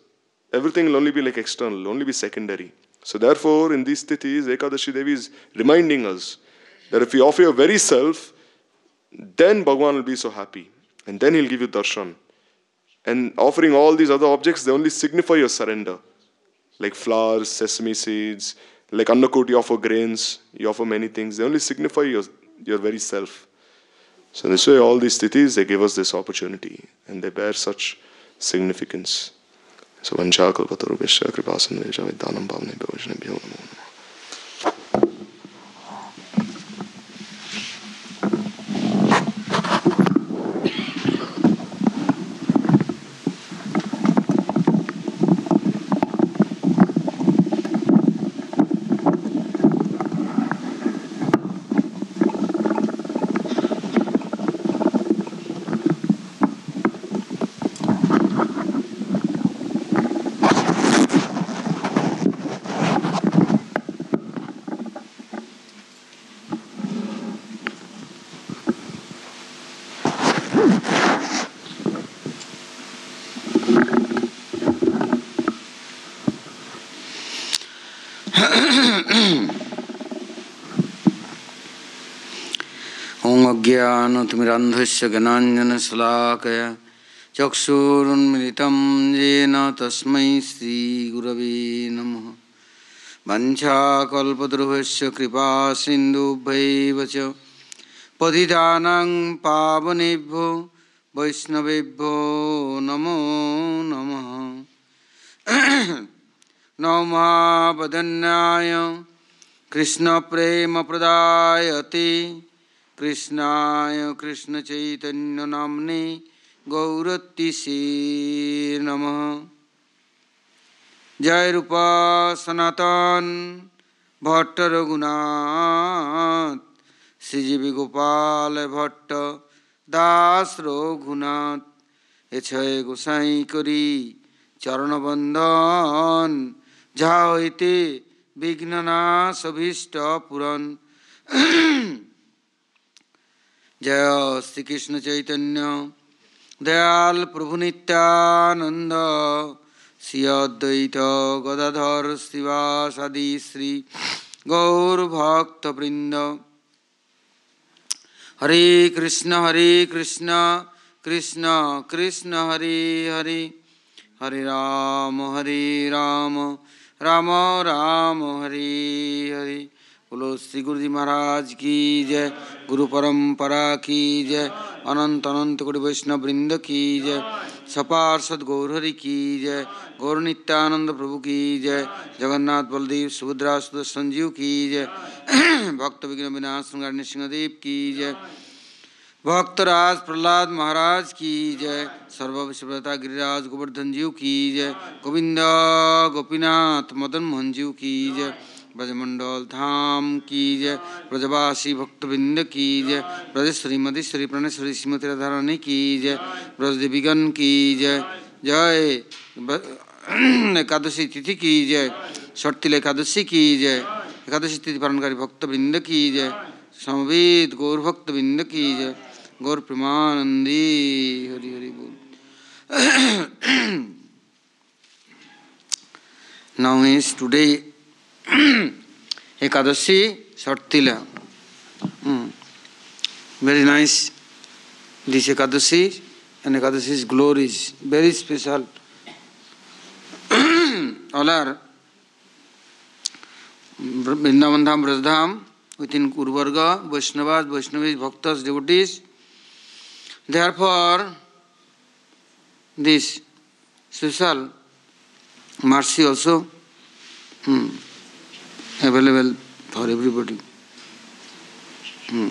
everything will only be like external, only be secondary. So therefore, in these tithis, Ekadashi Devi is reminding us that if we offer your very self, then Bhagwan will be so happy. And then he'll give you darshan. And offering all these other objects, they only signify your surrender. Like flowers, sesame seeds, like Annakut, you offer grains, you offer many things. They only signify your, your very self. So this way, all these tithis, they give us this opportunity and they bear such significance. So vanchakalpatarubhishya kripasandeja vidyanam bhavne bhavajnebhyo namo अज्ञानतिमिरान्धस्य ज्ञानाञ्जनशलाकया चक्षुरुन्मिलितं येन तस्मै श्रीगुरवे नमः। वञ्छाकल्पद्रुभस्य कृपा सिन्धुभ्यैव च। पतितानां पावनेभ्यो वैष्णवेभ्यो नमो नमः। नौमापदन्याय कृष्णप्रेमप्रदायते कृष्णाय कृष्णचैतन्यनाम्ने गौरतिषे नमः जयरूपासनातान् भट्टरघुनात् श्रीजीविगोपालभट्ट दासरघुनात् এছয় গোসাই করি চরণবন্দন যা হইতে বিঘ্ন না সভীষ্ট পুরন জয় শ্রীকৃষ্ণ চৈতন্য। দয়াল প্রভু নিত্যানন্দ। শ্রী অদ্বৈত গদাধর শ্রীবাসাদি শ্রী গৌরভক্তবৃন্দ হরে কৃষ্ণ হরে কৃষ্ণ কৃষ্ণ কৃষ্ণ, হরে হরে। হরে রাম হরে রাম রাম রাম, হরে হরে। बोलो श्री गुरु जी महाराज की जय गुरु परंपरा की जय अनंत अनंत कोटि वैष्णव वृंद की जय सपार्षद गौरहरि की जय गौर नित्यानंद प्रभु की जय जगन्नाथ बलदेव सुभद्रा सुद संजीव की जय भक्त विघ्न विनाश सिंहदेव की जय भक्तराज प्रहलाद महाराज की जय सर्व विश्वता गिरिराज गोवर्धन जीव की जय गोविंद गोपीनाथ मदन मोहन जीव की जय ब्रजमंडल धाम की जय। ब्रजवासी भक्तबिंद की जय। ब्रज श्रीमती श्री प्रणेश्वरी श्रीमती राधारानी की जय। ब्रज देवीगण की जय। जय। एकादशी तिथि की जय। षटिल एकादशी की जय। एकादशी तिथि पालनकारी भक्तबिंद की जय। समवेद गौर भक्तबिंद की जय। गौर प्रेमानंदी। हरि हरि बोल। Now is today Ekadashi Shattila very nice this Ekadashi and Ekadashi is glories very special all our dham Brajdham within कुर्वर्ग Vaishnavas Vaishnavis bhakta deities they are this special mercy also available for everybody. Hmm.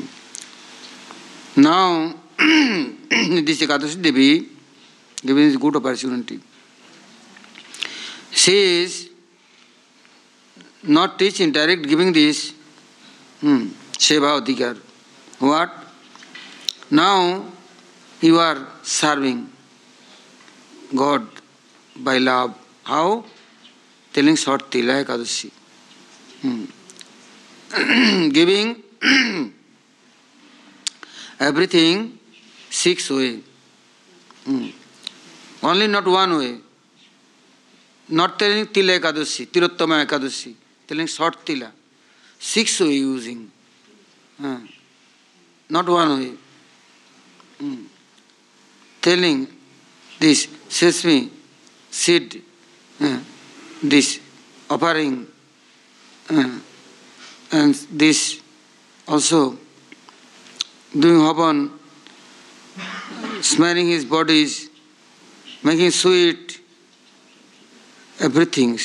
Now, this Ekadashi Devi given this good opportunity. She is not teaching, direct giving this hmm, Seva Adhikar. What? Now you are serving God by love. How? Telling short Tila Ekadashi. Hmm. Giving everything six way. Hmm. Only not one way. Not telling Tila Ekadashi, Tirottama Ekadashi, telling short Tila. Six way using. Hmm. Not one way. Hmm. Telling this sesame seed, uh, this offering, uh, and this also doing havan, smelling his bodies, making sweet, everything.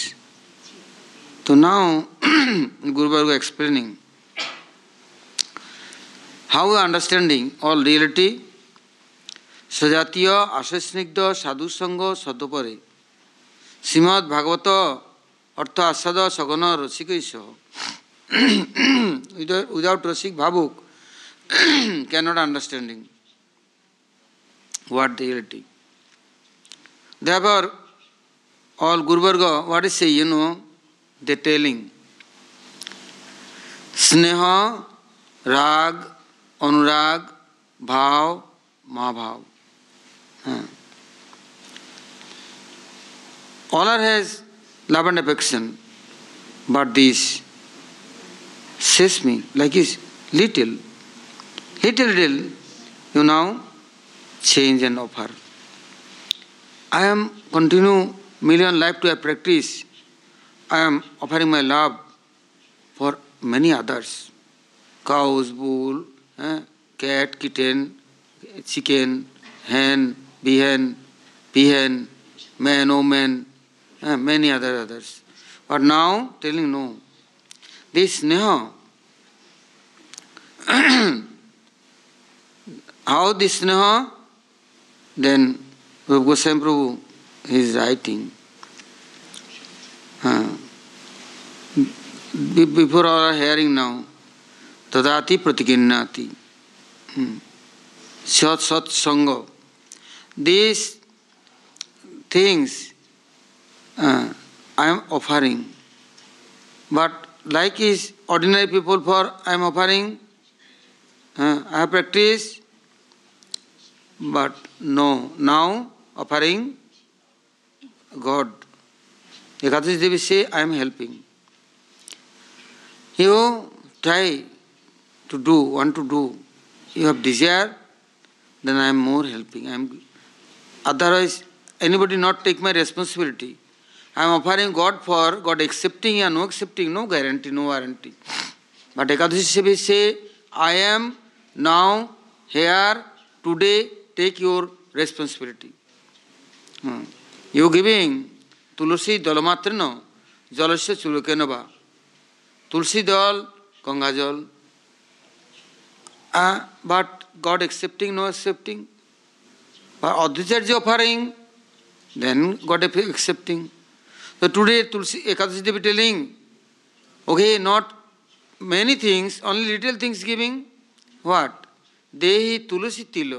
So now Guru Bhargava explaining how we are understanding all reality সজাতীয় আশস্নিগ্ধ সাধুসঙ্গ সতপরে শ্রীমৎ ভাগবত अर्थात सदा सगुण रसिक without rasik bhavuk cannot understanding what reality. Therefore, all Guru Varga, what is say, you know, they telling स्नेह raga anuraga bhava mahabhava all our has love and affection, but this says me like is little, little, little, you now change and offer. I am continue million life to have practice. I am offering my love for many others. Cows, bull, eh, cat, kitten, chicken, hen, behen, peahen, man, woman, uh, many other others. But now telling no. This sneha, how this sneha, then Goswami Prabhu is writing. Uh, before our hearing now, tadati. Hmm. Sat Sat Sangha. Uh, I am offering. But like is ordinary people for I am offering, uh, I have practiced, but no, now offering God. Ekadashi Devi say, I am helping. You try to do, want to do, you have desire, then I am more helping. I am otherwise anybody not take my responsibility. I am offering God for God accepting and no accepting, no guarantee, no warranty. But Ekadashi Sevi say, I am now here today, take your responsibility. Hmm. You giving তুলসী দলমাত্রেন জলস্য চুলকে নবা tulsi dal Ganga jal but God accepting no accepting but Adhicharya offering then God accepting so today Tulsi Ekadashi Devi telling okay not many things only little things giving what দেহি তুলসী তিল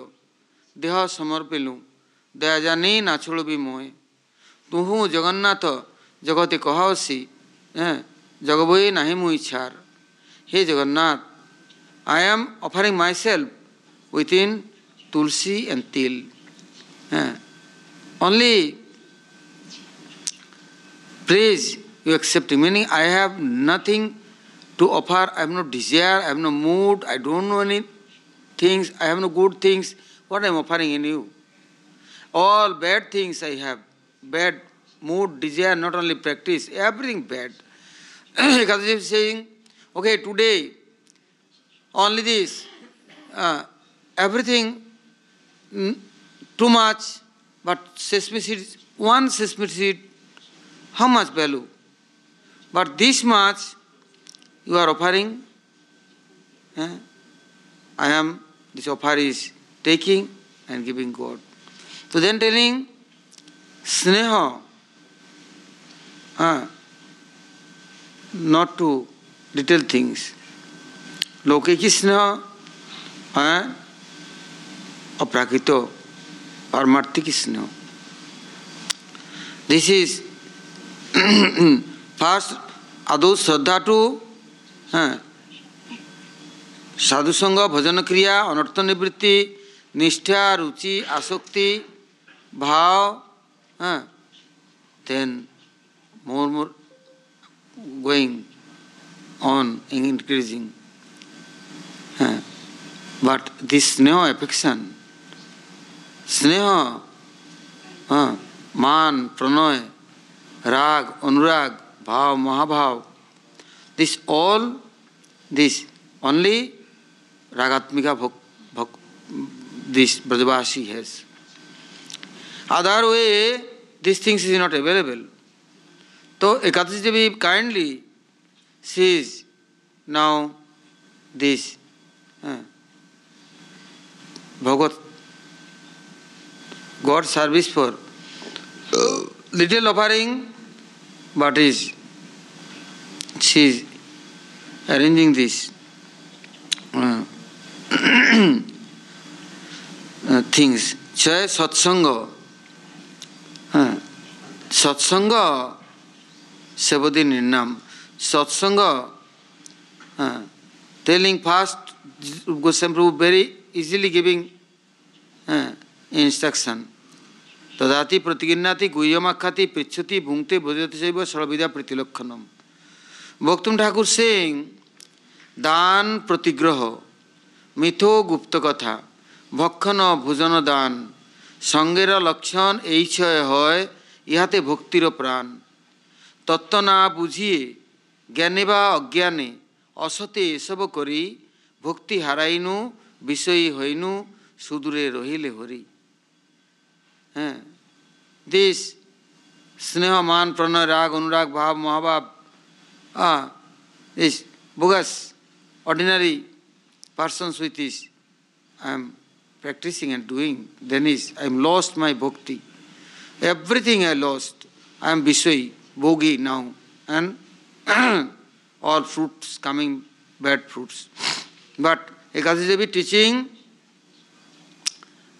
দেহ সমর্পেলু দয়া জানি নাছড় বি মোয় তুহু জগন্নাথ জগতে কহাওসি হ্যাঁ জগবই নাহি মু ইচ্ছার হে Jagannath I am offering myself within praise you accept meaning. I have nothing to offer. I have no desire. I have no mood. I don't know any things. I have no good things. What i am offering in you? All bad things i have. Bad mood, desire, not only practice, everything bad. Ekadashi is saying, okay, today, only this, uh, everything mm, too much, but sesame seed, one sesame seed, how much value? But this much you are offering, eh? I am, this offer is taking and giving God. So then telling, Sneha, uh, not to little things. Loke Krishna, uh, aprakito, parmarthi Krishna. This is first आदो shraddha to हाँ साधुसंग भजन क्रिया अनर्थ निवृत्ति निष्ठा, रुचि, आसक्ति, भाव then more more going on increasing but the स्नेह affection स्नेह हाँ, मान, Pranay raga, anuraga, bhava, mahabhava. This all this only ragatmika भक् भक् this Brajvasi has other way this things is not available तो Ekadashi Devi kindly she is now this Bhagavat God service for little offering but is she is arranging this uh, uh, things. Chaya satsanga. Uh, satsanga Sabadi Nirnam. Satsanga, uh, telling fast, Goswami very easily giving uh, instruction. তদাতি প্রতিগিন্নাতি গুহ্যমাখ্যাতি পৃচ্ছতি ভুংতে বোধতে চাইব সর্ববিধা প্রীতিলক্ষণম। ভক্তুম ঠাকুর সিং, দান প্রতিগ্রহ, মিথো গুপ্ত কথা, ভক্ষণ ভোজন দান, সঙ্গের লক্ষণ এই ছয় হয়, ইহাতে ভক্তির প্রাণ। তত্ত্ব না বুঝিয়ে, জ্ঞানে বা অজ্ঞানে, অসতে এসব করি, ভক্তি হারাইনু, বিষয়ী হইনু, সুদূরে রহিলে হরি। दिस स्नेह, मान, प्रणय, राग, अनुराग, भाव, महाभाव इस बुगस ordinary persons with is I am practicing and doing then is I am lost my bhakti everything I lost I am विषोई bhogi now and all fruits coming bad fruits but एक भी teaching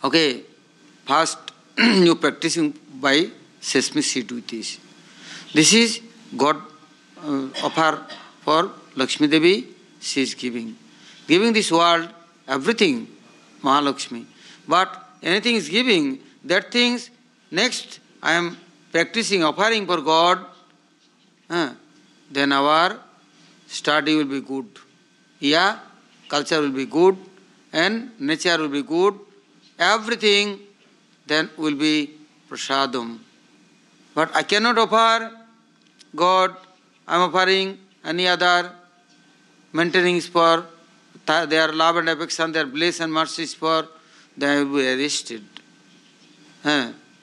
okay first you practicing by sesame seed with this. This is God uh, offer for Lakshmi Devi, she is giving. Giving this world, everything, Mahalakshmi. But anything is giving, that things, next I am practicing, offering for God, uh, then our study will be good. Yeah, culture will be good, and nature will be good. Everything then will be prasadam. But I cannot offer God, I am offering any other maintaining for their love and affection, their bliss and mercy for, they will be arrested.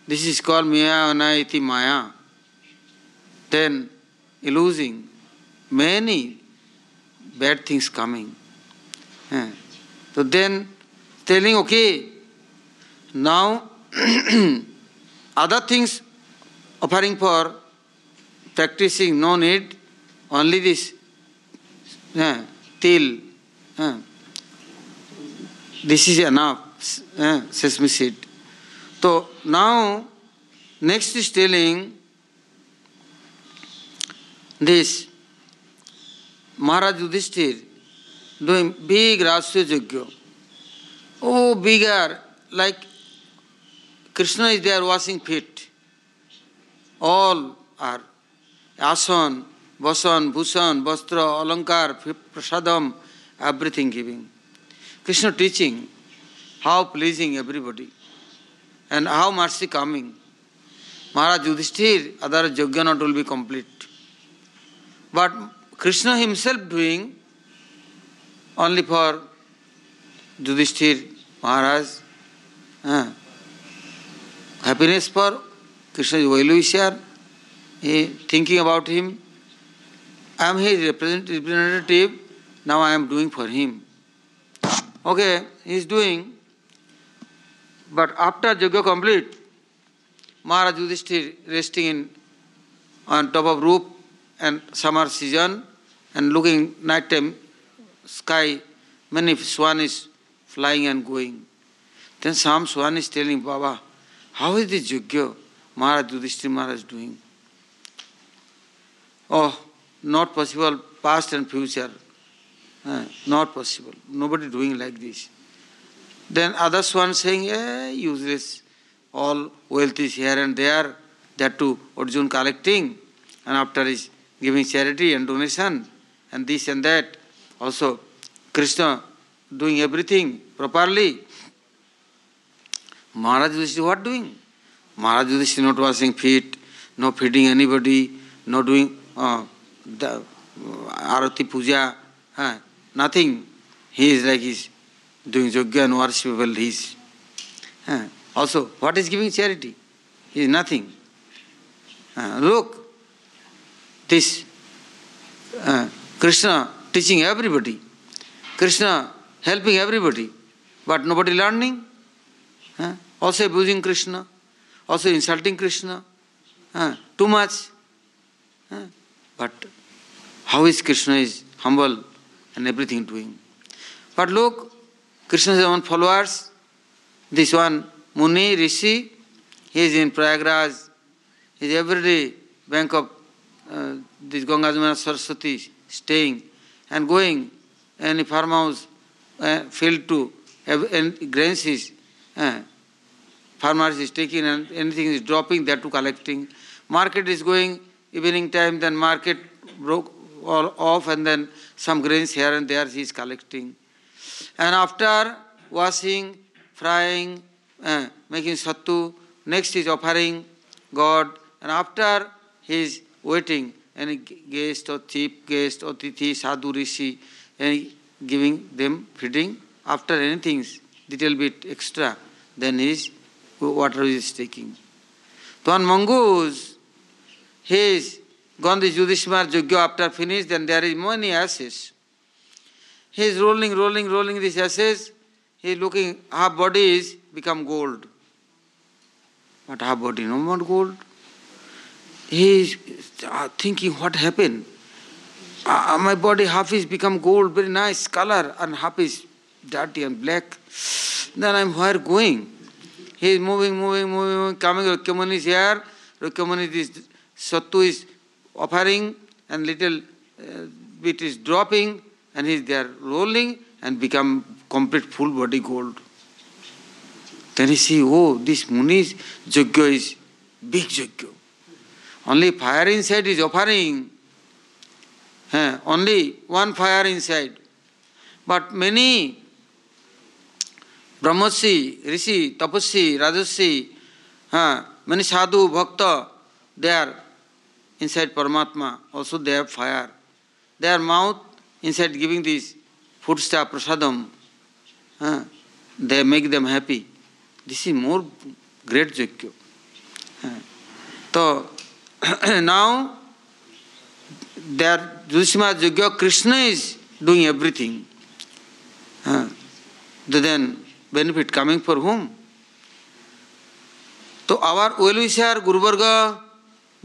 This is called Maya Anaiti Maya. Then, losing many bad things coming. So then, telling, okay, now other things offering for practicing, no need, only this uh, till. Uh, this is enough, uh, sesame seed. So now, next is telling this Maharaj Yudhishthir doing big Rasya Yajna. Oh, bigger, like Krishna is there washing feet. All are asan, vasan, bhusan, vastra, alankar, prasadam, everything giving. Krishna teaching how pleasing everybody and how mercy coming. Maharaj Yudhishthir, other not will be complete. But Krishna himself doing only for Yudhishthir Maharaj. Uh, happiness for Krishna is well-wisher. He thinking about him. I am his representative. Now I am doing for him. Okay, he is doing. But after Yajna complete, Maharaj Yudhishthir resting in on top of roof and summer season and looking night time sky, many swan is flying and going. Then some swan is telling Baba, how is this Yajna Maharaj Yudhishthir Maharaj doing? Oh, not possible, past and future. Uh, not possible. Nobody doing like this. Then other swan saying, eh, useless. All wealth is here and there. That too, Arjun collecting. And after is giving charity and donation. And this and that. Also, Krishna doing everything properly. Maharaj Yudhishthira what doing? Maharaj Yudhishthira not washing feet, no feeding anybody, not doing uh, the uh, arati puja, uh, nothing. He is like he's doing yoga and worship. worshipable. He's uh, also what is giving charity? He is nothing. Uh, look, this uh, Krishna teaching everybody, Krishna helping everybody, but nobody learning. Uh, also abusing Krishna, also insulting Krishna. Uh, too much. Uh, but how is Krishna is humble and everything doing? But look, Krishna's own followers, this one Muni, Rishi, he is in Prayagraj, he is every day bank of uh, this Ganga Jamuna Saraswati staying and going any farmhouse, uh, field to, and grains is, uh, farmers is taking and anything is dropping, that to collecting. Market is going evening time, then market broke all off and then some grains here and there he is collecting. And after washing, frying, uh, making sattu, next is offering God, and after he is waiting, any guest or chief guest or tithi, sadhu, rishi, and giving them feeding. After anything, little bit extra, then he is water is taking. So on mongoose, he is gone this Yudhishmar Yajna after finished, then there is many ashes. He is rolling, rolling, rolling these ashes. He is looking, half body is become gold. But half body no more gold. He is thinking, what happened? Uh, my body half is become gold, very nice color, and half is dirty and black. Then I'm where going? He is moving, moving, moving, coming. Rakyamani is here. Rakyamani is Sattu is offering, and little uh, bit is dropping, and he is there rolling and become complete full body gold. Then he see, oh, this Muni's Yajna is big Yajna. Only fire inside is offering. Only one fire inside. But many brahmarshi rishi tapasvi rajasvi हाँ मैंने sadhu, bhakta they are inside Paramatma also they have fire they are mouth in inside giving this food स्टा prasadam they make them happy this is more great yagya तो now they are जुष्मा yagya Krishna is doing everything then benefit coming for whom? So our well-wisher Guru Varga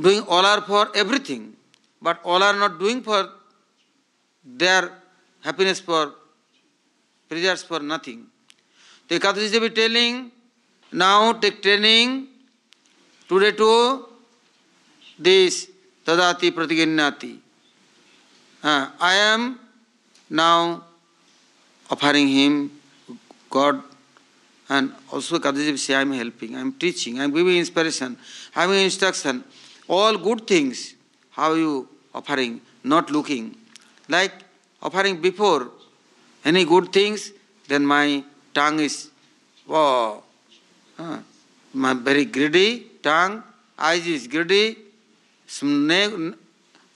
doing all are for everything, but all are not doing for their happiness for pleasures for nothing. The Ekadashi Devi telling, now take training today to this tadati pratiginnati. Uh, I am now offering him God and also Kadaji say I am helping, I am teaching, I am giving inspiration, I am instruction. All good things, how you offering, not looking. Like offering before any good things, then my tongue is wow, uh, my very greedy tongue, eyes is greedy,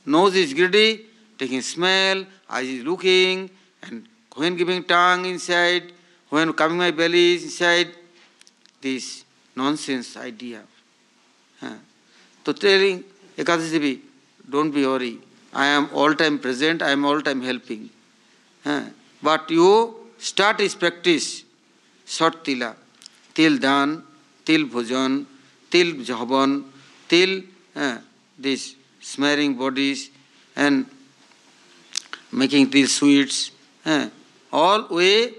nose is greedy, taking smell, eyes is looking, and when giving tongue inside, when coming my belly inside, this nonsense idea. Huh. So telling Ekadashi Devi, don't be worried. I am all time present, I am all time helping. Huh. But you start this practice, short tila, till dan, till bhojan, till jhavan, till uh, this smearing bodies and making these sweets. Uh, all way,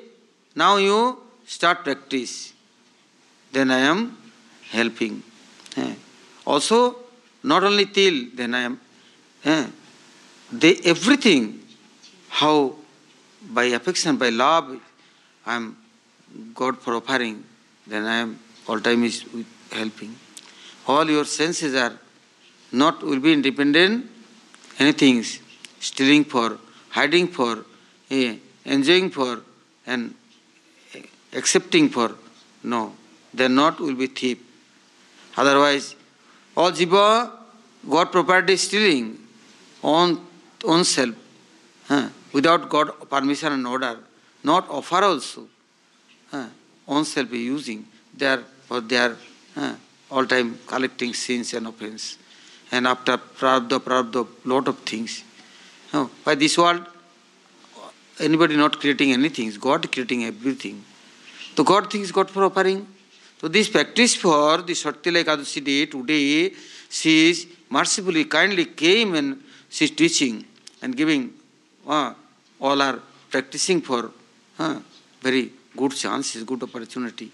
now you start practice. Then I am helping. Also, not only till, then I am. They everything, how by affection, by love, I am God for offering, then I am all time is helping. All your senses are not will be independent, anything stealing for, hiding for, eh, enjoying for, and accepting for. No, they not will be thief. Otherwise, all jiva, God property stealing on own self, huh, without God permission and order, not offer also. Huh, own self be using. They are for their huh, all time collecting sins and offense. And after prarabdha, prarabdha, lot of things. By this world, anybody not creating anything, God creating everything. तो God things God for offering तो this practice for the Shattila Ekadashi day today she is mercifully kindly came and she is teaching and giving all our practicing for हाँ very good chance is good opportunity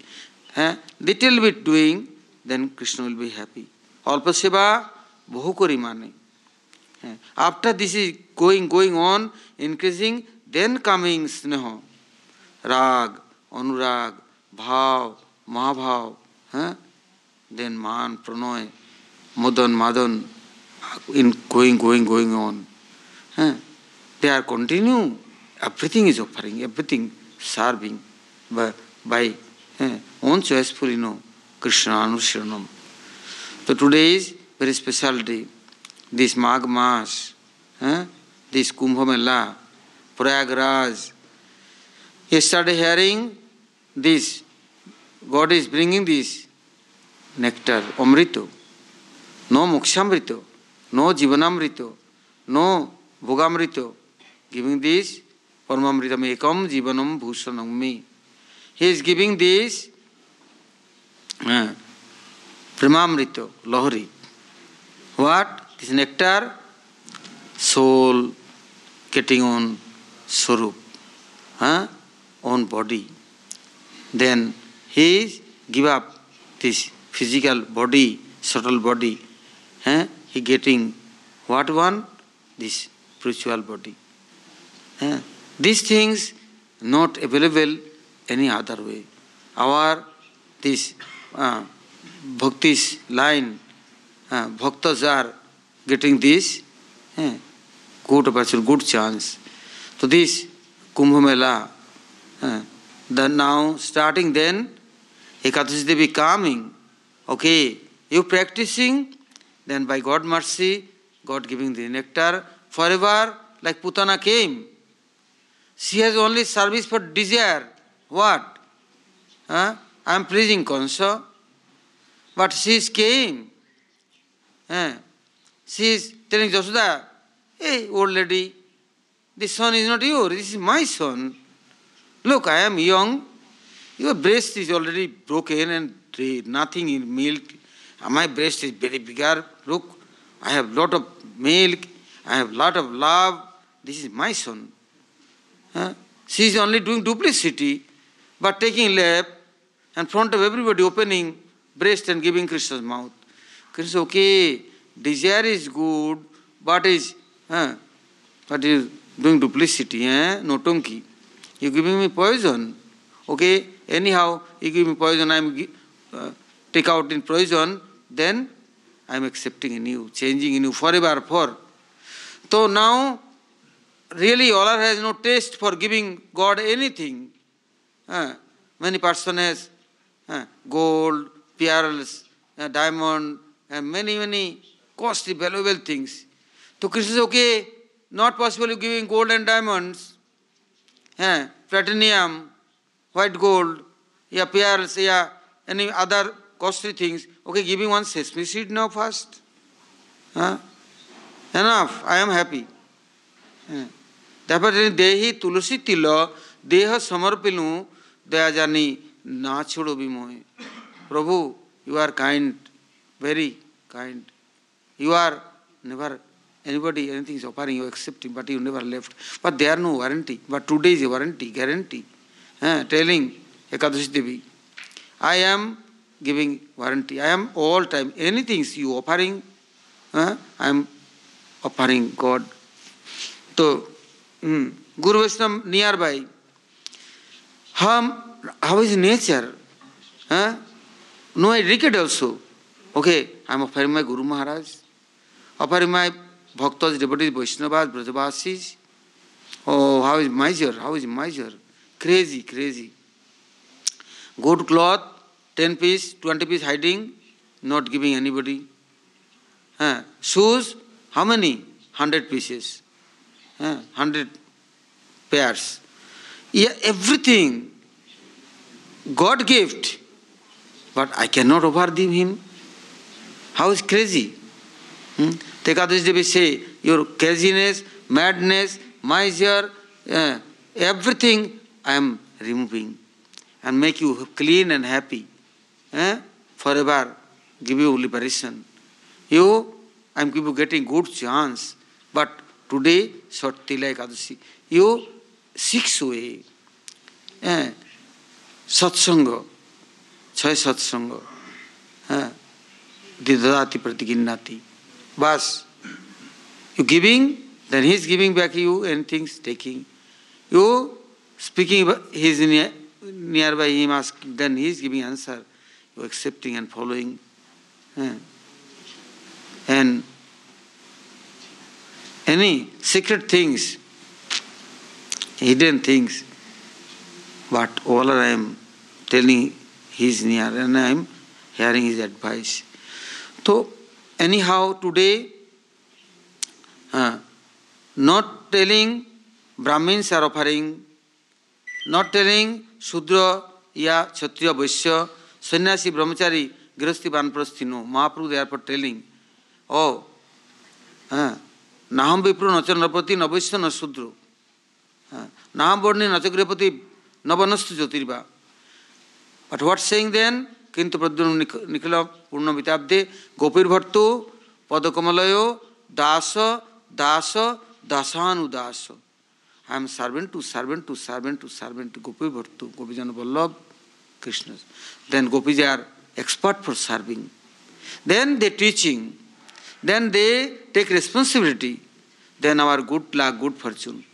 है little with doing then Krishna will be happy अल्प सेवा बहु करी माने after this is going going on increasing then coming sneha raga anuraga, bhava, mahabhava, हैं? Then mana, pranaya, madana, madana, in going going going on हैं? They are continue everything is offering everything serving by own choice you know Krishna अनुशीर्णम तो today is very special day this Magh mass this Kumbh Mela Prayagraj ये start hearing this, God is bringing this nectar, Amrito, no Mokshamrito, no Jivanamrito, no Bhogamrito, giving this Paramamritam Ekam Jivanam Bhushanam me. He is giving this uh, Pramamrito, Lohari. What? This nectar, soul getting on Swarup, huh? on body. Then he give up this physical body, subtle body. Huh? He getting what one? This spiritual body. Huh? These things not available any other way. Our this uh, bhakti's line uh, bhaktas are getting this uh, good opportunity, good chance. So this Kumbh Mela, uh, then now starting then, Ekadashi Devi coming, okay, you practicing, then by God mercy, God giving the nectar, forever like Putana came, she has only service for desire. What? Huh? I am pleasing Kansa. But she is came. Huh? She is telling Josuda, hey, old lady, this son is not yours, this is my son. Look, I am young. Your breast is already broken and nothing in milk. My breast is very bigger. Look, I have lot of milk. I have lot of love. This is my son. Huh? She is only doing duplicity, but taking lap and front of everybody, opening breast and giving Krishna's mouth. Krishna okay, desire is good, but is, huh? but is doing duplicity, eh? no tonki. You giving me poison. Okay, anyhow, you give me poison, I am uh, take out in poison, then I am accepting in you, changing in you forever for. So now, really, Allah has no taste for giving God anything. Uh, many person has uh, gold, pearls, uh, diamond, and many, many costly, valuable things. So Krishna says, okay, not possible you giving gold and diamonds, uh, platinum, white gold, yeah, pearls, yeah, any other costly things. Okay, giving one sesame seed now first. Huh? Enough, I am happy. ତାପରେ ଦେହି ତୁଳସୀ ତିଲ ଦେହ ସମର୍ପିଲୁ ଦୟା ଜାନି ନା ଛୋଡ଼ ବି ମୋଏ ପ୍ରଭୁ you are kind very kind. You are never anybody, anything is offering, you accepting, but you never left. But there are no warranty. But today is a warranty, guarantee. Eh, telling Ekadashi Devi, I am giving warranty. I am all time. Anything you offering, eh, I am offering God. So, mm, Guru Vaishnava nearby. How, how is nature? Eh? No, I read also. Okay, I am offering my Guru Maharaj, offering my Bhaktas, devotees, Vaishnavas, Brajavasis. Oh, how is miser? How is miser? Crazy, crazy. Good cloth, 10 piece, 20 piece hiding, not giving anybody. Uh, shoes, how many? 100 pieces. Uh, 100 pairs. Yeah, everything. God gift. But I cannot offer him. How is crazy? Hmm? Ekadash Devi says your craziness madness miser everything I am removing and make you clean and happy for ever give you liberation you I am give you getting good chance but today Shattila Ekadashi you six way सत्संग छ सत्संग दिदाति प्रति गिन्नाती Bas. You giving, then he is giving back you anything, taking. You speaking, he is near, nearby him, asking, then he is giving answer. You accepting and following. Eh. And any secret things, hidden things, but all I am telling he is near and I am hearing his advice. So, anyhow, today, uh, not telling Brahmins are offering, not telling Shudra, Ya, Kshatriya, Vaishya, Sannyasi, Brahmachari, Grihasti, Banprasthi, no. Mahaprabhu therefore telling, oh, uh, Naham Vipru, Nacha Narpati, Navaishya, Na Shudra. Naham Borni, Nacha Grihapati, Navanastu Jyotirva. But what saying then? কিন্তু প্রদ্যুন নিখিল পূর্ণ বিতাব্দে গোপীর ভর্ত পদকমলয় দাস দাস দাসানুদাস I am servant to servant to servant to servant to Gopi Bhartu, Gopijan Vallabh, Krishna. Then Gopis are expert for serving. Then they teaching. Then they take responsibility. Then our good luck, good fortune.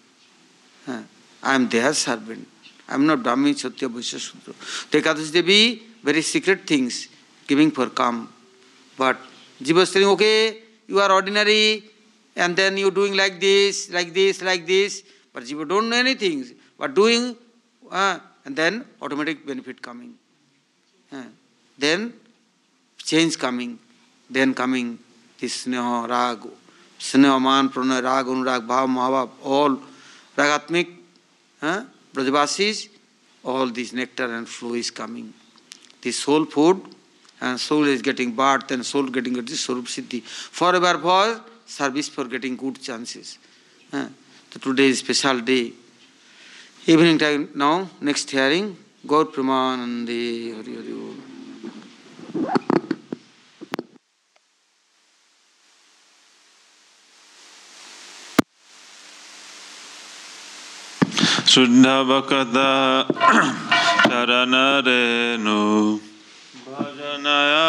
I am their servant. I am not Brahmin, Satya, Vaishya, Sudra. Take Devi, very secret things, giving for calm. But Jiva is saying, okay, you are ordinary, and then you doing like this, like this, like this. But Jiva don't know anything. But doing, uh, and then automatic benefit coming. Uh, then change coming. Then coming this sneha, rag, sneha, man, pranay, rag, anurag, bhav, mahabhav, all ragatmik huh? Brajavasis, all this nectar and flow is coming. This soul food and soul is getting birth and soul getting this Swarup Siddhi. Forever for service for getting good chances. So today is special day. Evening time now, next hearing, Gaur Pramanande Hari Hari शुद्धभक्ता शरणरेणु भजनयानुकूला।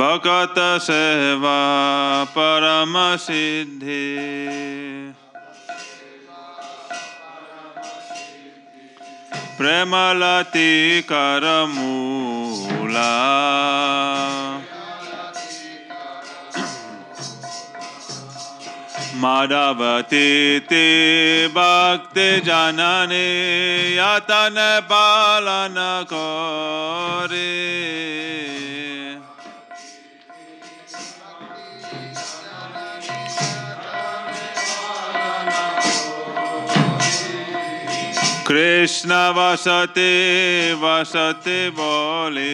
भकत सेवा परम सिद्धि प्रेमलति करमूला माधवती ते भक्ति जनने यतन पालन करे कृष्ण वसते वसते बोले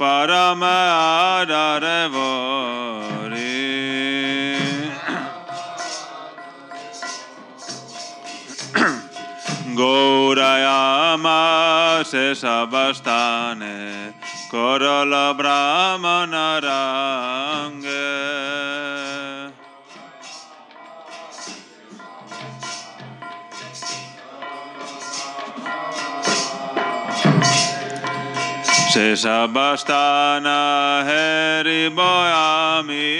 परम आदर बोरे गौरयामा से सबस्ताने करल ब्राह्मण रंग Sesabastana Hariboyami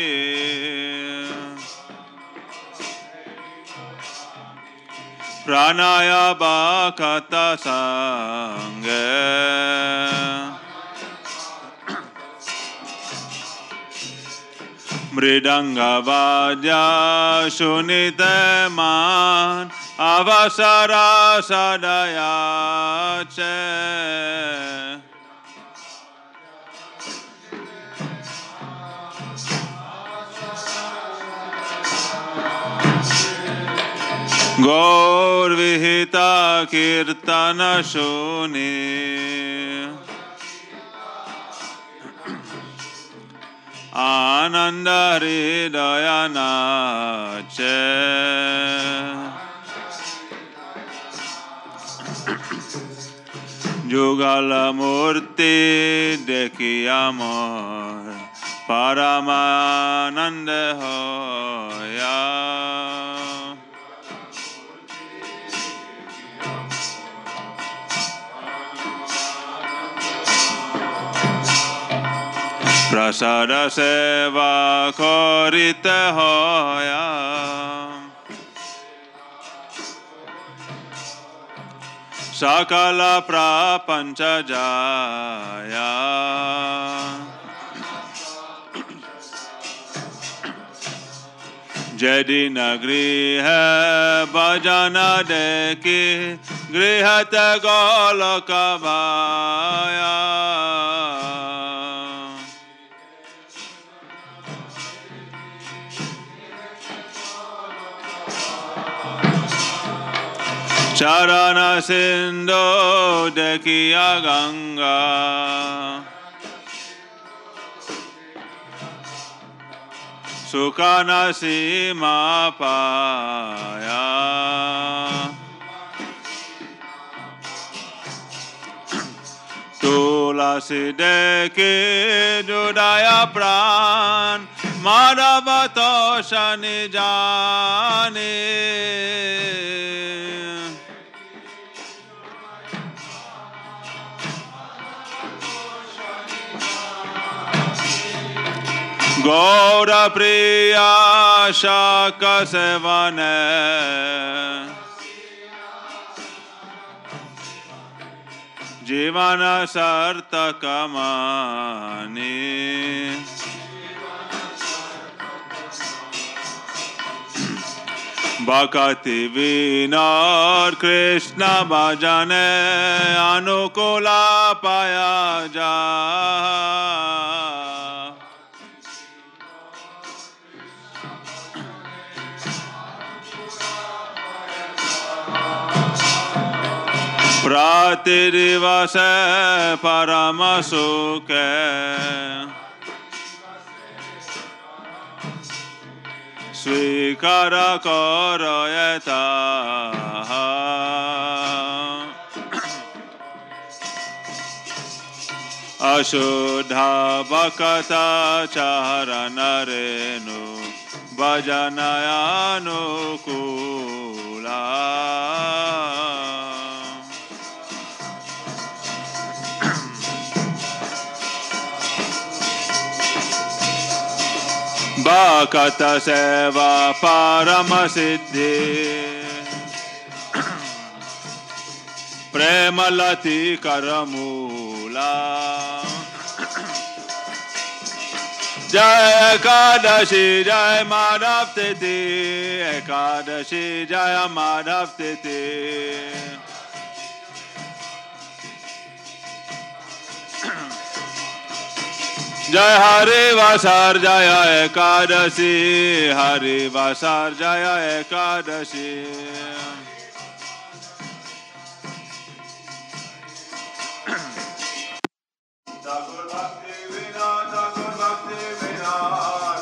Pranayaba Kata Sange Mridangavadya Sunitaman Avasara Sadayache गौरविहिता कीर्तन शूनि आनंद हृदय नाच जुगल मूर्ति देखिया প্রসাদ সেবা করিতে হয়া সকল প্রপঞ্চ যায়া যেদিন গৃহ ভজন দেখি গৃহত গোলক ভায়া चरण सिंधो दकिया गंगा सुखन सीमा पाया। तुलसी देखे जुड़ाया प्राण मानव तो शनि जाने गौरप्रिया शाकसवन जीवन सर्तकमानि भकति विनोर कृष्ण भजन अनुकूला पाया जा भ्रातिर्वसे परमसुखे स्वीकार करयता अशुद्ध बकता चरण रेणु भजनयानुकूला। अम्बाकत सेवा परमसिद्धि। प्रेमलति करमूला जय एकादशी जय मानव तिथि एकादशी जय मानव तिथि जय हरे वासार, जय एकादशी। हरे वासार, जय एकादशी। ठाकुर भक्ति विना ठाकुर भक्ति विना।